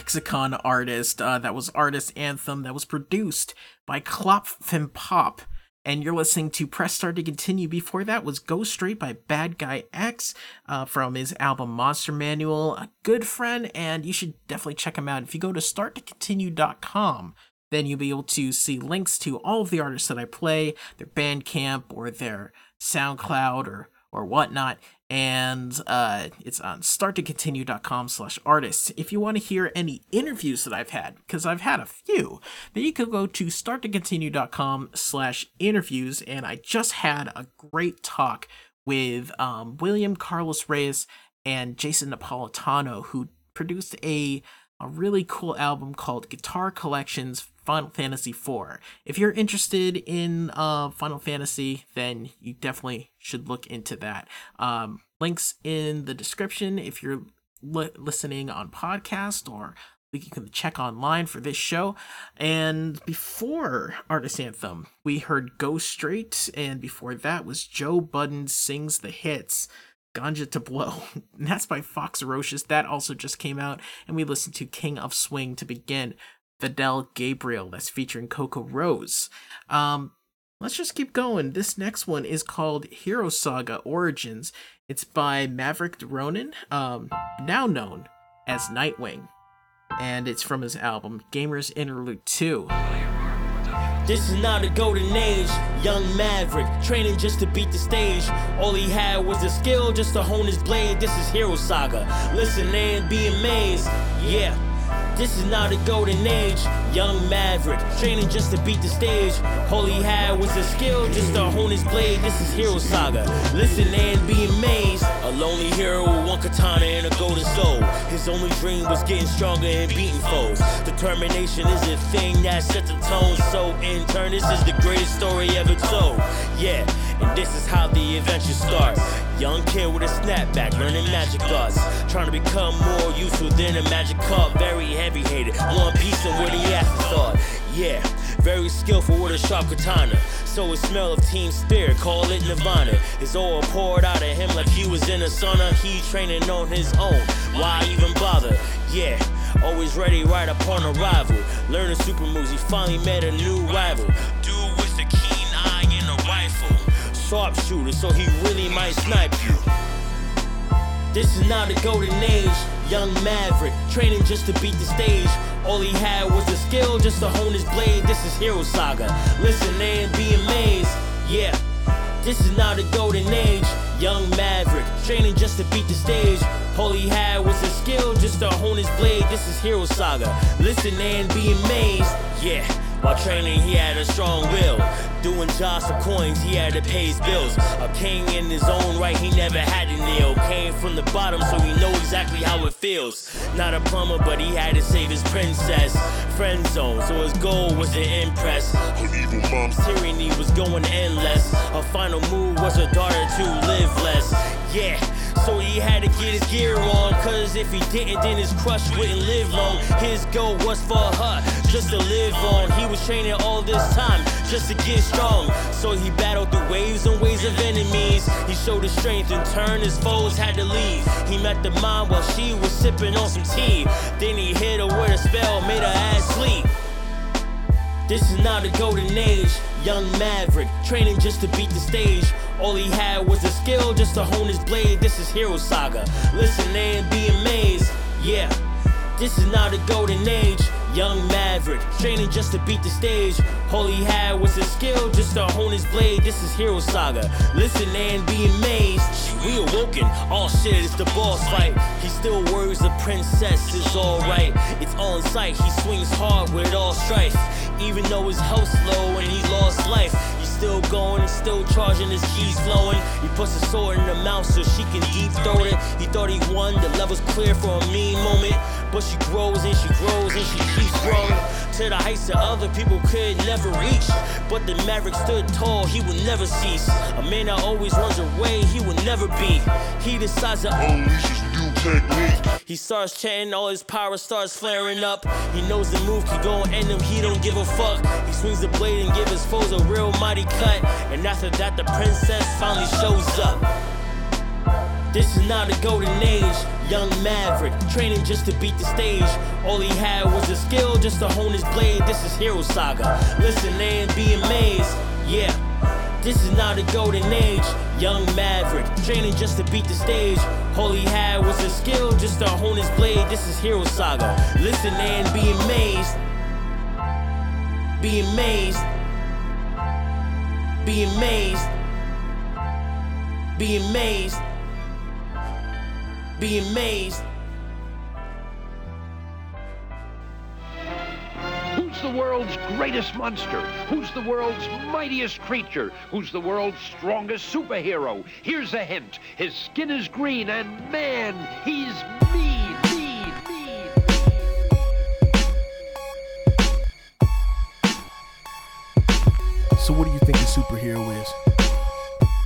Lexicon artist. Uh, that was Artist Anthem that was produced by Klopf and Pop. And you're listening to Press Start to Continue. Before that was Go Straight by Bad Guy X uh, from his album Monster Manual. A good friend, and you should definitely check him out. If you go to starttocontinue.com, then you'll be able to see links to all of the artists that I play, their Bandcamp or their SoundCloud or or whatnot. And uh, it's on starttocontinue.com slash artists. If you want to hear any interviews that I've had, because I've had a few, then you can go to starttocontinue.com slash interviews. And I just had a great talk with um, William Carlos Reyes and Jason Napolitano, who produced a a really cool album called Guitar Collections Final Fantasy IV. If you're interested in uh, Final Fantasy, then you definitely should look into that. Um, links in the description if you're li- listening on podcast or you can check online for this show. And before Artist Anthem, we heard Go Straight, and before that was Joe Budden Sings the Hits. Ganja to Blow. And that's by Fox Rocious. That also just came out. And we listened to King of Swing to begin. Fidel Gabriel, that's featuring Coco Rose. Um, let's just keep going. This next one is called Hero Saga Origins. It's by Maverick Ronin, um, now known as Nightwing. And it's from his album Gamers Interlude 2. This is not a golden age. Young Maverick, training just to beat the stage. All he had was the skill just to hone his blade. This is Hero Saga. Listen and be amazed. Yeah. This is not a golden age. Young Maverick, training just to beat the stage. He had was the skill just to hone his blade. This is Hero Saga. Listen and be amazed. A lonely hero with one katana and a golden soul. His only dream was getting stronger and beating foes. Determination is a thing that sets the tone. So, in turn, this is the greatest story ever told. Yeah, and this is how the adventure starts. Young kid with a snapback, learning magic arts. Trying to become more useful than a magic cup. Very heavy hated, one piece and where the afterthought. Yeah, very skillful with a sharp katana. So a smell of team spirit, call it Nirvana. His all poured out of him like he was in a sauna. He training on his own. Why even bother? Yeah, always ready right upon arrival. Learning super moves, he finally met a new rival. Dude with a keen eye and a rifle. Sharpshooter, so he really might snipe you. This is not a golden age. Young Maverick, training just to beat the stage. All he had was the skill just to hone his blade. This is Hero Saga. Listen and be amazed. Yeah, this is not a golden age. Young Maverick, training just to beat the stage. All he had was the skill just to hone his blade. This is Hero Saga. Listen and be amazed. Yeah. While training, he had a strong will. Doing jobs for coins, he had to pay his bills. A king in his own right, he never had to kneel. Came from the bottom, so he know exactly how it feels. Not a plumber, but he had to save his princess. Friend zone, so his goal was to impress. Her evil mom's tyranny was going endless. Her final move was her daughter to live less. Yeah. So he had to get his gear on, cause if he didn't, then his crush wouldn't live long. His goal was for her, just to live on. He was training all this time, just to get strong. So he battled the waves and waves of enemies. He showed his strength, in turn, his foes had to leave. He met the mom while she was sipping on some tea. Then he hit her with a spell, made her ass sleep. This is not a golden age. Young Maverick, training just to beat the stage. All he had was the skill just to hone his blade. This is Hero Saga. Listen and be amazed. Yeah, this is not a golden age. Young Maverick, training just to beat the stage. All he had was the skill just to hone his blade. This is Hero Saga. Listen and be amazed. We awoken, all shit is the boss fight. He still worries the princess is alright. It's on sight, he swings hard with all strife. Even though his health's low and he lost life, he's still going and still charging, his keys flowing. He puts a sword in her mouth so she can deep throat it. He thought he won, the level's clear for a mean moment. But she grows and she grows and she keeps growing to the heights that other people could never reach. But the Maverick stood tall, he would never cease. A man that always runs away, he will never be. He decides to unleash his new technique. He starts chanting, all his power starts flaring up. He knows the move can go and end him, he don't give a fuck. He swings the blade and give his foes a real mighty cut. And after that, the princess finally shows up. This is not a golden age. Young Maverick, training just to beat the stage. All he had was a skill just to hone his blade. This is Hero Saga. Listen and be amazed. Yeah. This is not a golden age. Young Maverick, training just to beat the stage. All he had was the skill just to hone his blade. This is Hero Saga. Listen and be amazed. Be amazed. Be amazed. Be amazed. Be amazed. Who's the world's greatest monster? Who's the world's mightiest creature? Who's the world's strongest superhero? Here's a hint. His skin is green and man, he's mean, mean, mean. So what do you think a superhero is?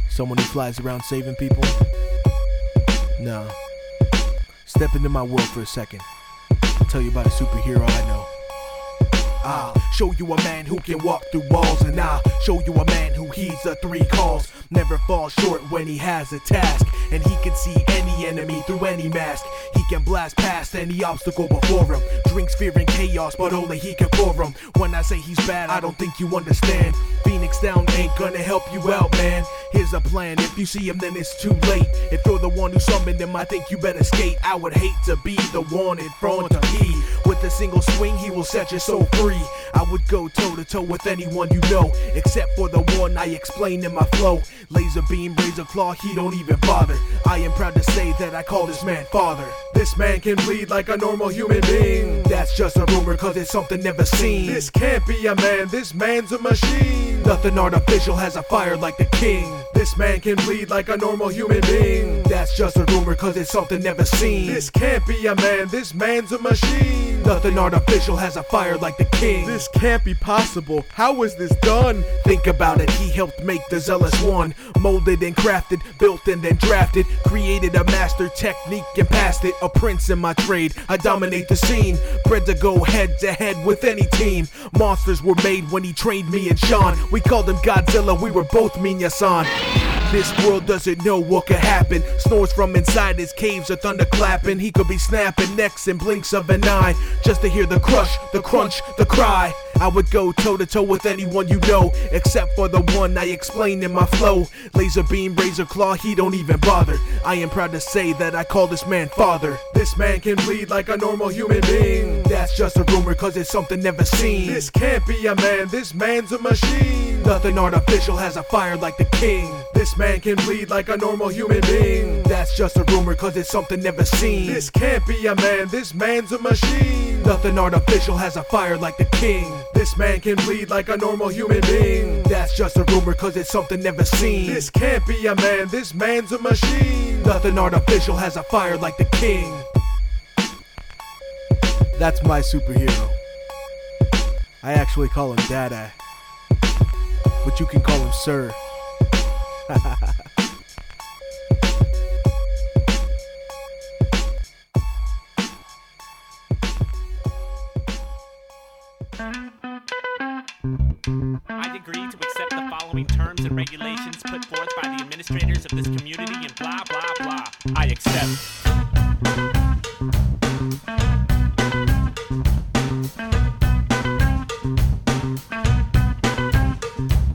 Someone who flies around saving people? No. Step into my world for a second. I'll tell you about a superhero I know. I'll show you a man who can walk through walls, and I'll show you a man who heeds the three calls. Never falls short when he has a task, and he can see any enemy through any mask. He can blast past any obstacle before him. Drinks fear and chaos, but only he can pour him. When I say he's bad, I don't think you understand. Phoenix down ain't gonna help you out, man. Here's a plan. If you see him, then it's too late. If you're the one who summoned him, I think you better skate. I would hate to be the one in front of he. With a single swing, he will set your soul free. I would go toe to toe with anyone you know, except for the one I explained in my flow. Laser beam, razor claw, he don't even bother. I am proud to say that I call this man father. This man can bleed like a normal human being. That's just a rumor, cause it's something never seen. This can't be a man, this man's a machine. Nothing artificial has a fire like the king. This man can bleed like a normal human being. That's just a rumor, cause it's something never seen. This can't be a man, this man's a machine. Nothing artificial has a fire like the king. This can't be possible. How is this done? Think about it, he helped make the zealous one. Molded and crafted, built and then drafted. Created a master technique and passed it. A prince in my trade, I dominate the scene. Bred to go head to head with any team. Monsters were made when he trained me and Sean. We called him Godzilla, we were both Minya-san. This world doesn't know what could happen. Snores from inside his caves, a thunder clapping. He could be snapping necks in blinks of an eye. Just to hear the crush, the crunch, the cry. I would go toe to toe with anyone you know, except for the one I explained in my flow. Laser beam, razor claw, he don't even bother. I am proud to say that I call this man father. This man can bleed like a normal human being. That's just a rumor, cause it's something never seen. This can't be a man, this man's a machine. Nothing artificial has a fire like the king. This man can bleed like a normal human being. That's just a rumor, cause it's something never seen. This can't be a man, this man's a machine. Nothing artificial has a fire like the king. This man can bleed like a normal human being. That's just a rumor, cause it's something never seen. This can't be a man, this man's a machine. Nothing artificial has a fire like the king. That's my superhero. I actually call him Dada. But you can call him Sir. I agree to accept the following terms and regulations put forth by the administrators of this community and blah blah blah. I accept.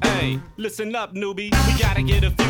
Hey, listen up, newbie. Gotta get a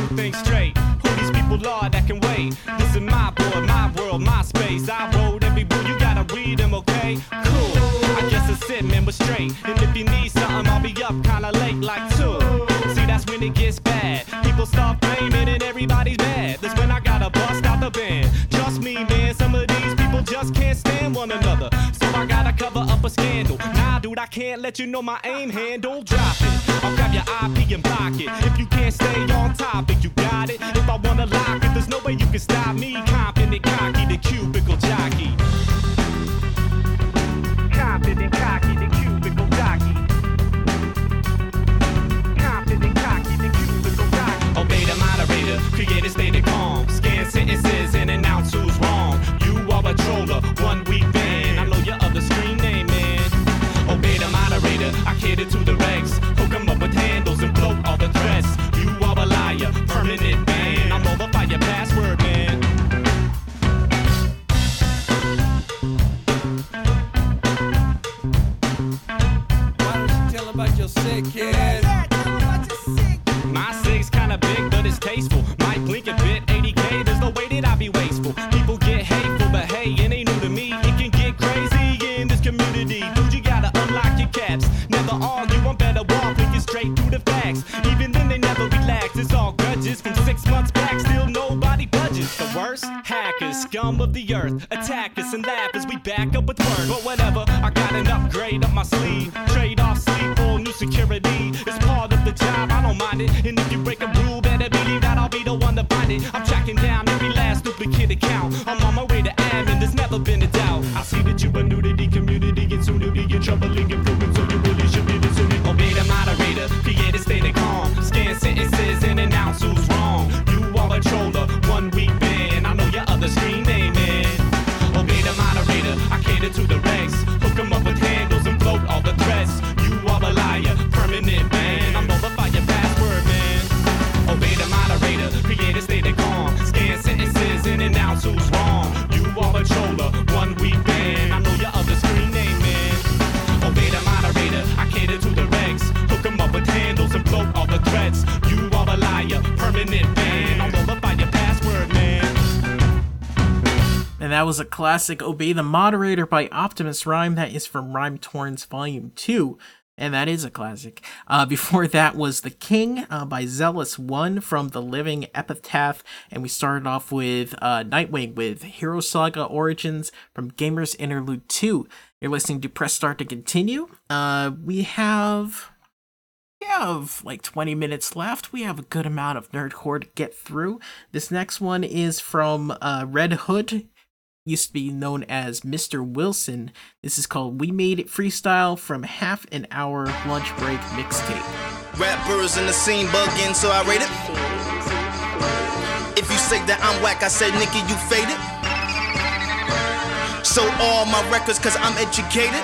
was a classic Obey the Moderator by Optimus Rhyme. That is from Rhyme Torrents Volume 2. And that is a classic. Uh, before that was The King uh, by Zealous One from The Living Epitaph. And we started off with uh, Nightwing with Hero Saga Origins from Gamers Interlude 2. You're listening to Press Start to continue. Uh, we have we have like 20 minutes left. We have a good amount of nerdcore to get through. This next one is from uh, Red Hood, used to be known as Mr. Wilson. This is called We Made It Freestyle from Half an Hour Lunch Break Mixtape. Rappers in the scene bugging, so I rate it. If you say that I'm whack, I said, nigga, you faded. So all my records, cause I'm educated.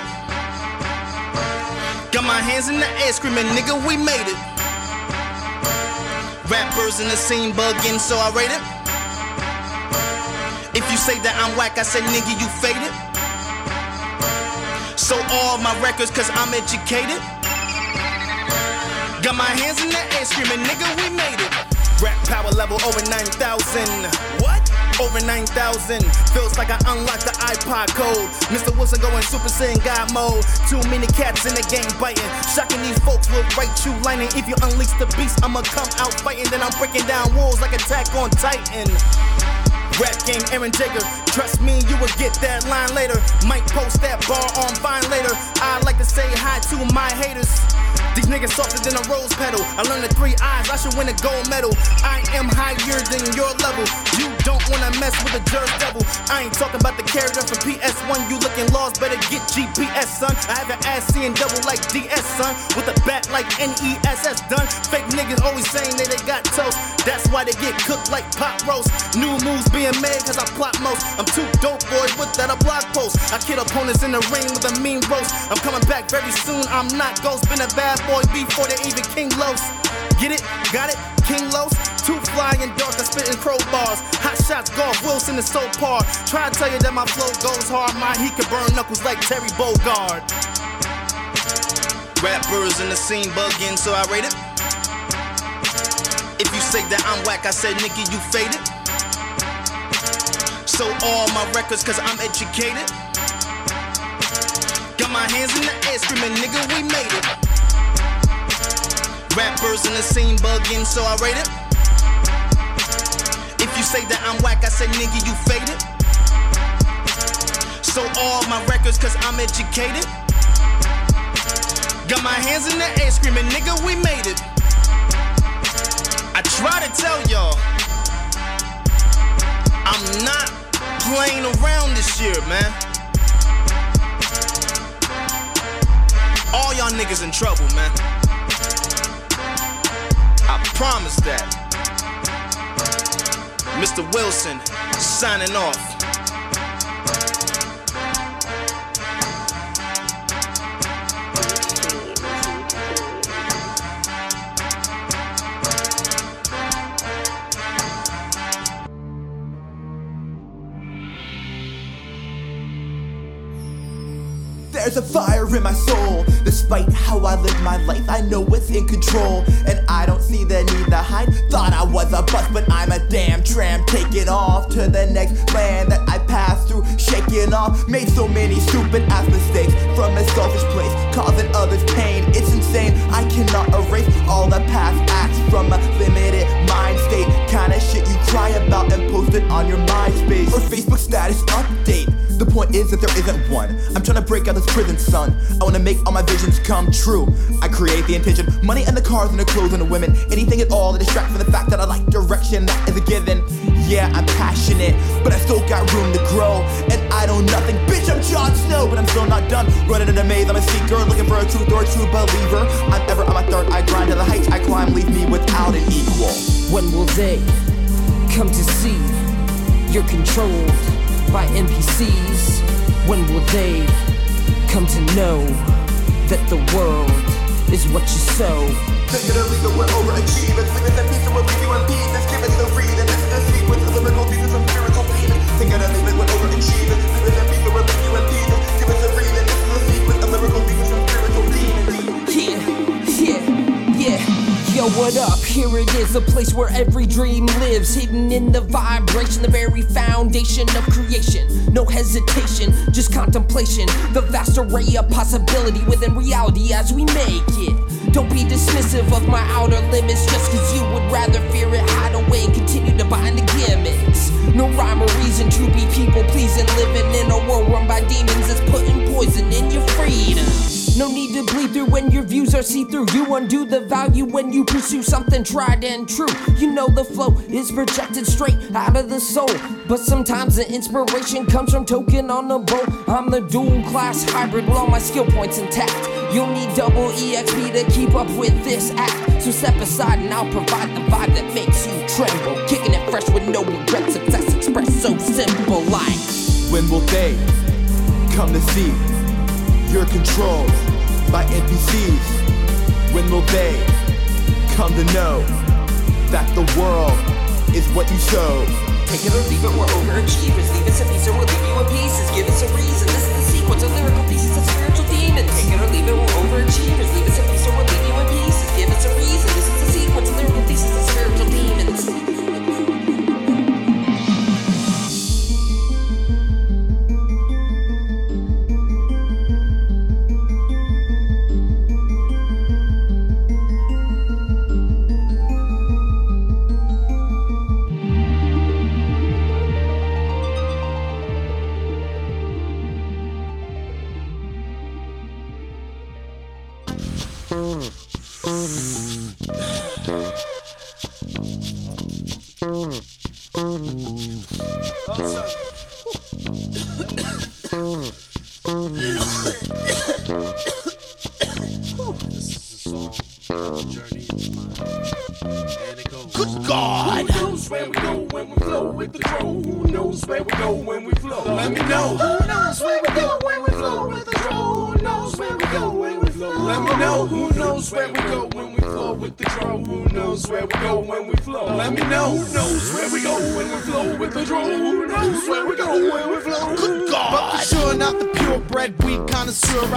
Got my hands in the air screaming, nigga, we made it. Rappers in the scene bugging, so I rate it. You say that I'm whack, I say, nigga, you faded. So all my records, cause I'm educated. Got my hands in the air screaming, nigga, we made it. Rap power level over 9,000. What? Over 9,000. Feels like I unlocked the iPod code. Mr. Wilson going Super Saiyan God mode. Too many cats in the game biting. Shocking these folks with right true lining. If you unleash the beast, I'ma come out fighting. Then I'm breaking down walls like Attack on Titan. Rap game, Eren Jaeger. Trust me, you will get that line later. Might post that bar on Vine later. I like to say hi to my haters. These niggas softer than a rose petal. I learned the three eyes, I should win a gold medal. I am higher than your level. You don't wanna mess with a Jersey Devil. I ain't talking about the character from PS1. You looking lost, better get GPS, son. I have an ass seeing double like DS, son. With a bat like NESS done. Fake niggas always saying that they got toast. That's why they get cooked like pot roast. New moves being made cause I plot most. I'm too dope, boy, with that a blog post. I kill opponents in the ring with a mean roast. I'm coming back very soon, I'm not ghost. Been a bad boy before they even King Los. Get it? Got it? King Los? Too fly and dark, I spitting crowbars. Hot shots, golf, Wilson is so par. Try to tell you that my flow goes hard. My heat can burn knuckles like Terry Bogard. Rappers in the scene bugging, so I rate it. If you say that I'm whack, I said, nigga, you faded. So all my records, cause I'm educated. Got my hands in the air screaming, nigga, we made it. Rappers in the scene bugging, so I rate it. If you say that I'm whack, I say, nigga, you faded. So all my records, cause I'm educated. Got my hands in the air screaming, nigga, we made it. I try to tell y'all, I'm not playing around this year, man. All y'all niggas in trouble, man. Promise that. Mr. Wilson signing off. There's a fire in my soul. Despite how I live my life, I know it's in control. And I don't see the need to hide. Thought I was a bus, but I'm a damn tramp. Taking off to the next land that I pass through. Shaking off, made so many stupid ass mistakes from a selfish place, causing others pain. It's insane. I cannot erase all the past acts from a limited mind state. Kinda shit you cry about and post it on your MySpace or Facebook status update. Point is that there isn't one. I'm trying to break out this prison, son. I wanna make all my visions come true. I create the intention, money and the cars and the clothes and the women. Anything at all to distract from the fact that I like direction. That is a given. Yeah, I'm passionate, but I still got room to grow. And I don't know nothing, bitch. I'm Jon Snow, but I'm still not done. Running in a maze, I'm a seeker, looking for a truth or a true believer. I'm ever on my third. I grind to the heights I climb, leave me without an equal. When will they come to see you're controlled by NPCs? When will they come to know that the world is what you sow? Figuratively, that we're overachieving. Sleeping in peace and we'll leave you in peace. It's given the reason. This is the sequence of lyrical pieces from spiritual demons. Figuratively, that we're overachieving. Sleeping in peace and we'll leave you yo. What up? Here it is, a place where every dream lives, hidden in the vibration, the very foundation of creation. No hesitation, just contemplation. The vast array of possibility within reality as we make it. Don't be dismissive of my outer limits just cause you would rather fear it, hide away, continue to bind the gimmicks. No rhyme or reason to be people pleasing, living in a world run by demons that's putting poison in your freedom. No need to bleed through when your views are see through. You undo the value when you pursue something tried and true. You know the flow is projected straight out of the soul. But sometimes the inspiration comes from token on the boat. I'm the dual class hybrid with all my skill points intact. You'll need double EXP to keep up with this act. So step aside and I'll provide the vibe that makes you tremble. Kicking it fresh with no regrets. Success expressed so simple like. When will they come to see you're controlled by NPCs? When will they come to know that the world is what you chose? Take it or leave it, we're overachievers. Leave us a piece or we'll leave you in pieces. Give us a reason. This is the sequence of lyrical pieces of spiritual demons. Take it or leave it, we're overachievers. Leave us a piece or we'll leave you in pieces. Give us a reason. This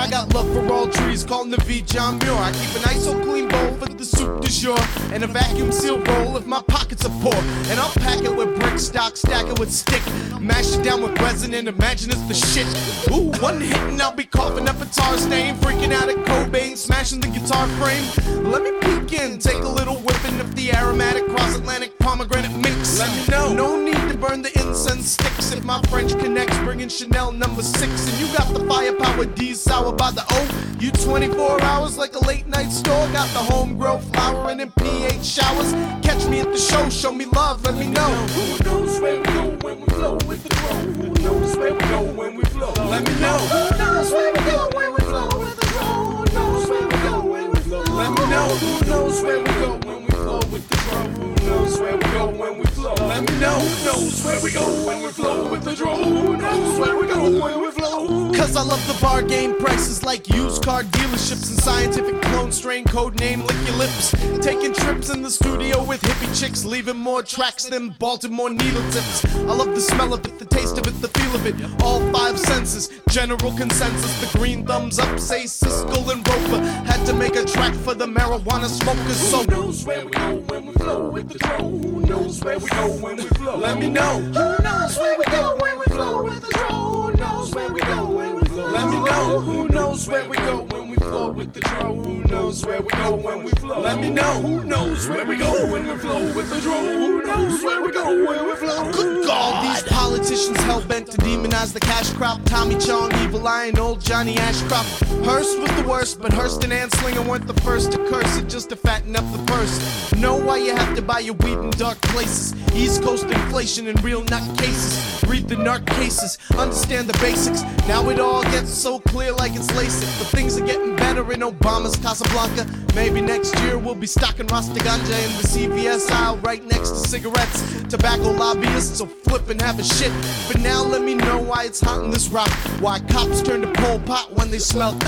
I got love for all trees, calling the Navi John Muir. I keep an iso clean bowl for the soup du jour, and a vacuum seal roll if my pockets are poor. And I'll pack it with brick stock, stack it with stick, mash it down with resin, and imagine it's the shit. Ooh, one hit and I'll be coughing up a tar stain, freaking out at Cobain, smashing the guitar frame. Let me peek in, take a little whipping of the aromatic cross Atlantic pomegranate mix. Let me know. No need to burn the incense sticks if my French connects, bringing Chanel number six. And you got the firepower D sour by the O. You 24 hours like a late night store. Got the homegrown flowering in pH showers. Catch me at the show, show me love, let me know. Who knows where we go when we flow with the flow? Who knows where we go when we flow? Let me know. Who knows where we go when we flow with the flow? Who knows where we go when we flow? Let me know. Who knows where we go with the flow? Who knows where we go when we flow? Let me know. Who knows where we go when we flow with the flow? Who knows where we go when we flow? Cause I love the bar game prices like used car dealerships and scientific clone strain code name lick your lips. Taking trips in the studio with hippie chicks, leaving more tracks than Baltimore needle tips. I love the smell of it, the taste of it, the feel of it. All five senses, general consensus. The green thumbs up say Siskel and Roeper had to make a track for the marijuana smokers. So Who knows where we go when we flow with the flow? Who knows where we go when we flow? let me know. Who knows where we go when we flow with the flow? Who knows where we go when we flow? Let me know. Who knows where we go when we flow with the flow? Who knows where we go when we flow? Let me know. Who knows where we go when we flow with the flow? Who knows where we go when we flow? Good God! All these politicians hell bent to demonize the cash crop. Tommy Chong, Evil Eye, and old Johnny Ashcroft. Hearst was the worst, but Hearst and Anslinger weren't the first to curse it just to fatten up the purse. Know why you have to buy your weed in dark places. East Coast inflation and real nut cases. Read the narc cases, understand the basics. Now it all gets so clear like it's LASIK. But things are getting better in Obama's Casablanca. Maybe next year we'll be stocking Rasta Ganja in the CVS aisle right next to cigarettes. Tobacco lobbyists will flip and have a shit. But now let me know why it's hot in this rock. Why cops turn to Pol Pot when they smell.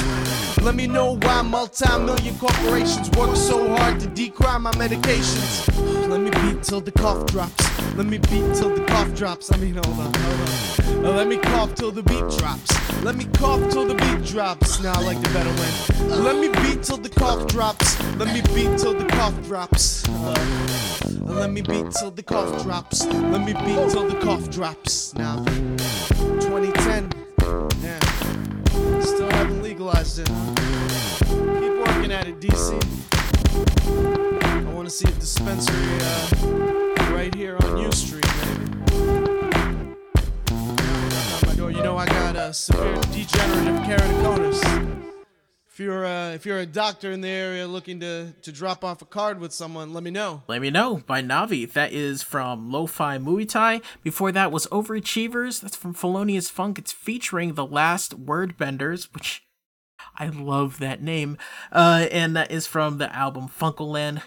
Let me know why multi-million corporations work so hard to decry my medications. Let me beat till the cough drops. Let me beat till the cough drops. I mean, hold on, hold on. Let me cough till the beat drops. Let me cough till the beat drops. Now I like the better one. Let me beat till the cough drops. Let me beat till the cough drops. Let me beat till the cough drops. Let me beat till the cough drops. Now, 2010. Yeah. Still haven't legalized it. Keep working at it, DC. I want to see a dispensary uh, right here on U Street, maybe. You know I got a severe degenerative keratoconus. If you're uh, if you're a doctor in the area looking to to drop off a card with someone, let me know. Let me know by Navi. That is from Lo-Fi Muay Thai. Before that was Overachievers. That's from Felonious Funk. It's featuring the last Word Benders, which I love that name. Uh, and that is from the album Funkoland.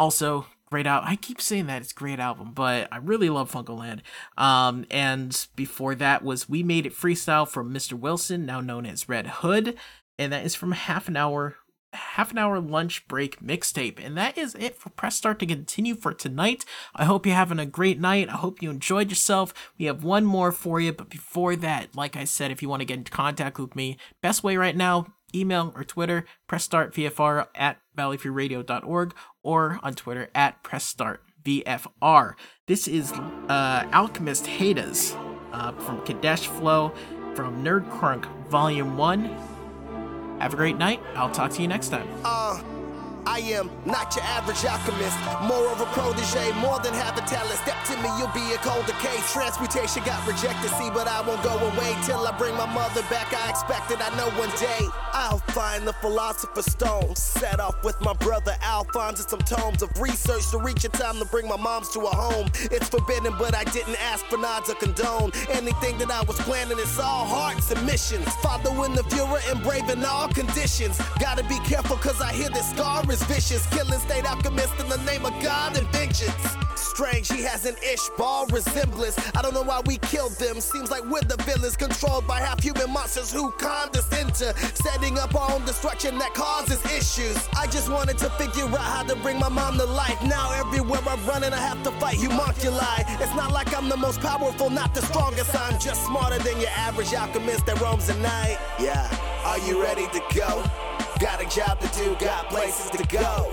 Also, great out. I keep saying that it's great album, but I really love Funkoland. Um, and before that was We Made It Freestyle from Mr. Wilson, now known as Red Hood, and that is from half an hour half an hour lunch break mixtape. And that is it for Press Start to continue for tonight. I hope you're having a great night. I hope you enjoyed yourself. We have one more for you, but before that, like I said, if you want to get in contact with me, best way right now, email or Twitter, pressstartvfr at valleyfreeradio.org or on Twitter at pressstartvfr. This is uh, Alchemist Haters uh, from Kadesh Flow from Nerd Crunk Volume 1. Have a great night. I'll talk to you next time. Uh, I am not your average alchemist, more of a protege, more than half a talent. Step to me, you'll be a colder case. Transmutation got rejected, see, but I won't go away till I bring my mother back. I expect it, I know one day I'll find the philosopher's stone. Set off with my brother Alphonse and some tomes of research to reach a time to bring my mom's to a home. It's forbidden, but I didn't ask for nods or condone anything that I was planning. It's all hearts and missions. Following the Fuhrer and braving all conditions. Gotta be careful, cause I hear this scar is vicious. Killing state alchemist in the name of God and vengeance. Strange, he has an Ishbal resemblance. I don't know why we killed them. Seems like we're the villains controlled by half human monsters who condescend to setting up our own destruction that causes issues. I just wanted to figure out how to bring my mom to life. Now everywhere I'm running, I have to fight homunculi. It's not like I'm the most powerful, not the strongest. I'm just smarter than your average alchemist that roams at night. Yeah, are you ready to go? Got a job to do, got places to go.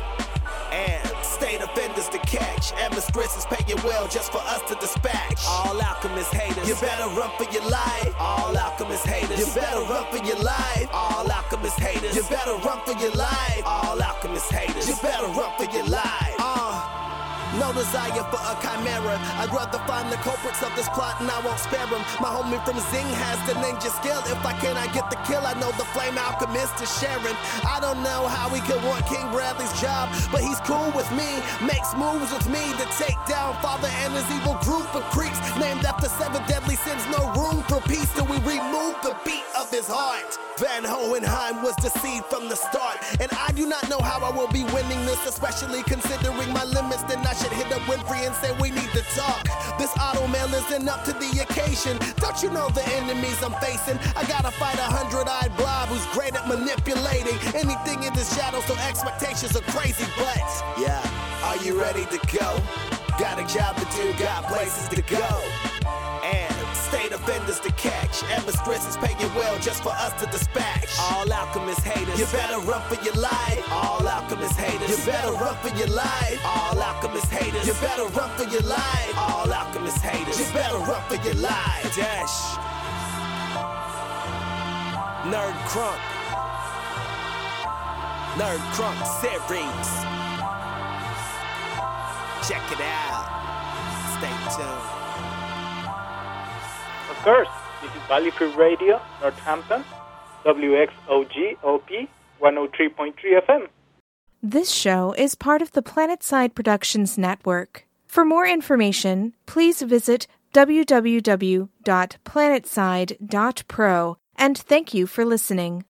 And state offenders to catch. And mistresses pay you well just for us to dispatch. All alchemists haters, you better run for your life. All alchemists haters, you better run for your life. All alchemists haters, you better run for your life. All alchemists haters, you better run for your life. No desire for a chimera. I'd rather find the culprits of this plot and I won't spare them. My homie from Xing has the ninja skill. If I can, get the kill. I know the flame alchemist is sharing. I don't know how he could want King Bradley's job, but he's cool with me. Makes moves with me to take down Father and his evil group of creeps. Named after seven deadly sins, no room for peace till we remove the beat of his heart. Van Hohenheim was deceived from the start, and I do not know how I will be winning this, especially considering my limits. Then I should hit up Winry and say we need to talk. This automail isn't up to the occasion. Don't you know the enemies I'm facing? I gotta fight a hundred-eyed blob who's great at manipulating anything in the shadows. So expectations are crazy, but yeah, are you ready to go? Got a job to do, got places to go. And state offenders to catch. And mistresses pay you well just for us to dispatch. All alchemist haters, you better run for your life. All alchemist haters, you better run for your life. All alchemist haters, you better run for your life. All alchemist haters, you better run for your life. Dash. Nerd Crunk. Nerd Crunk series. Check it out. Stay tuned. Of course, this is Valley Free Radio, Northampton, WXOJ LP 103.3 FM. This show is part of the Planetside Productions Network. For more information, please visit www.planetside.pro and thank you for listening.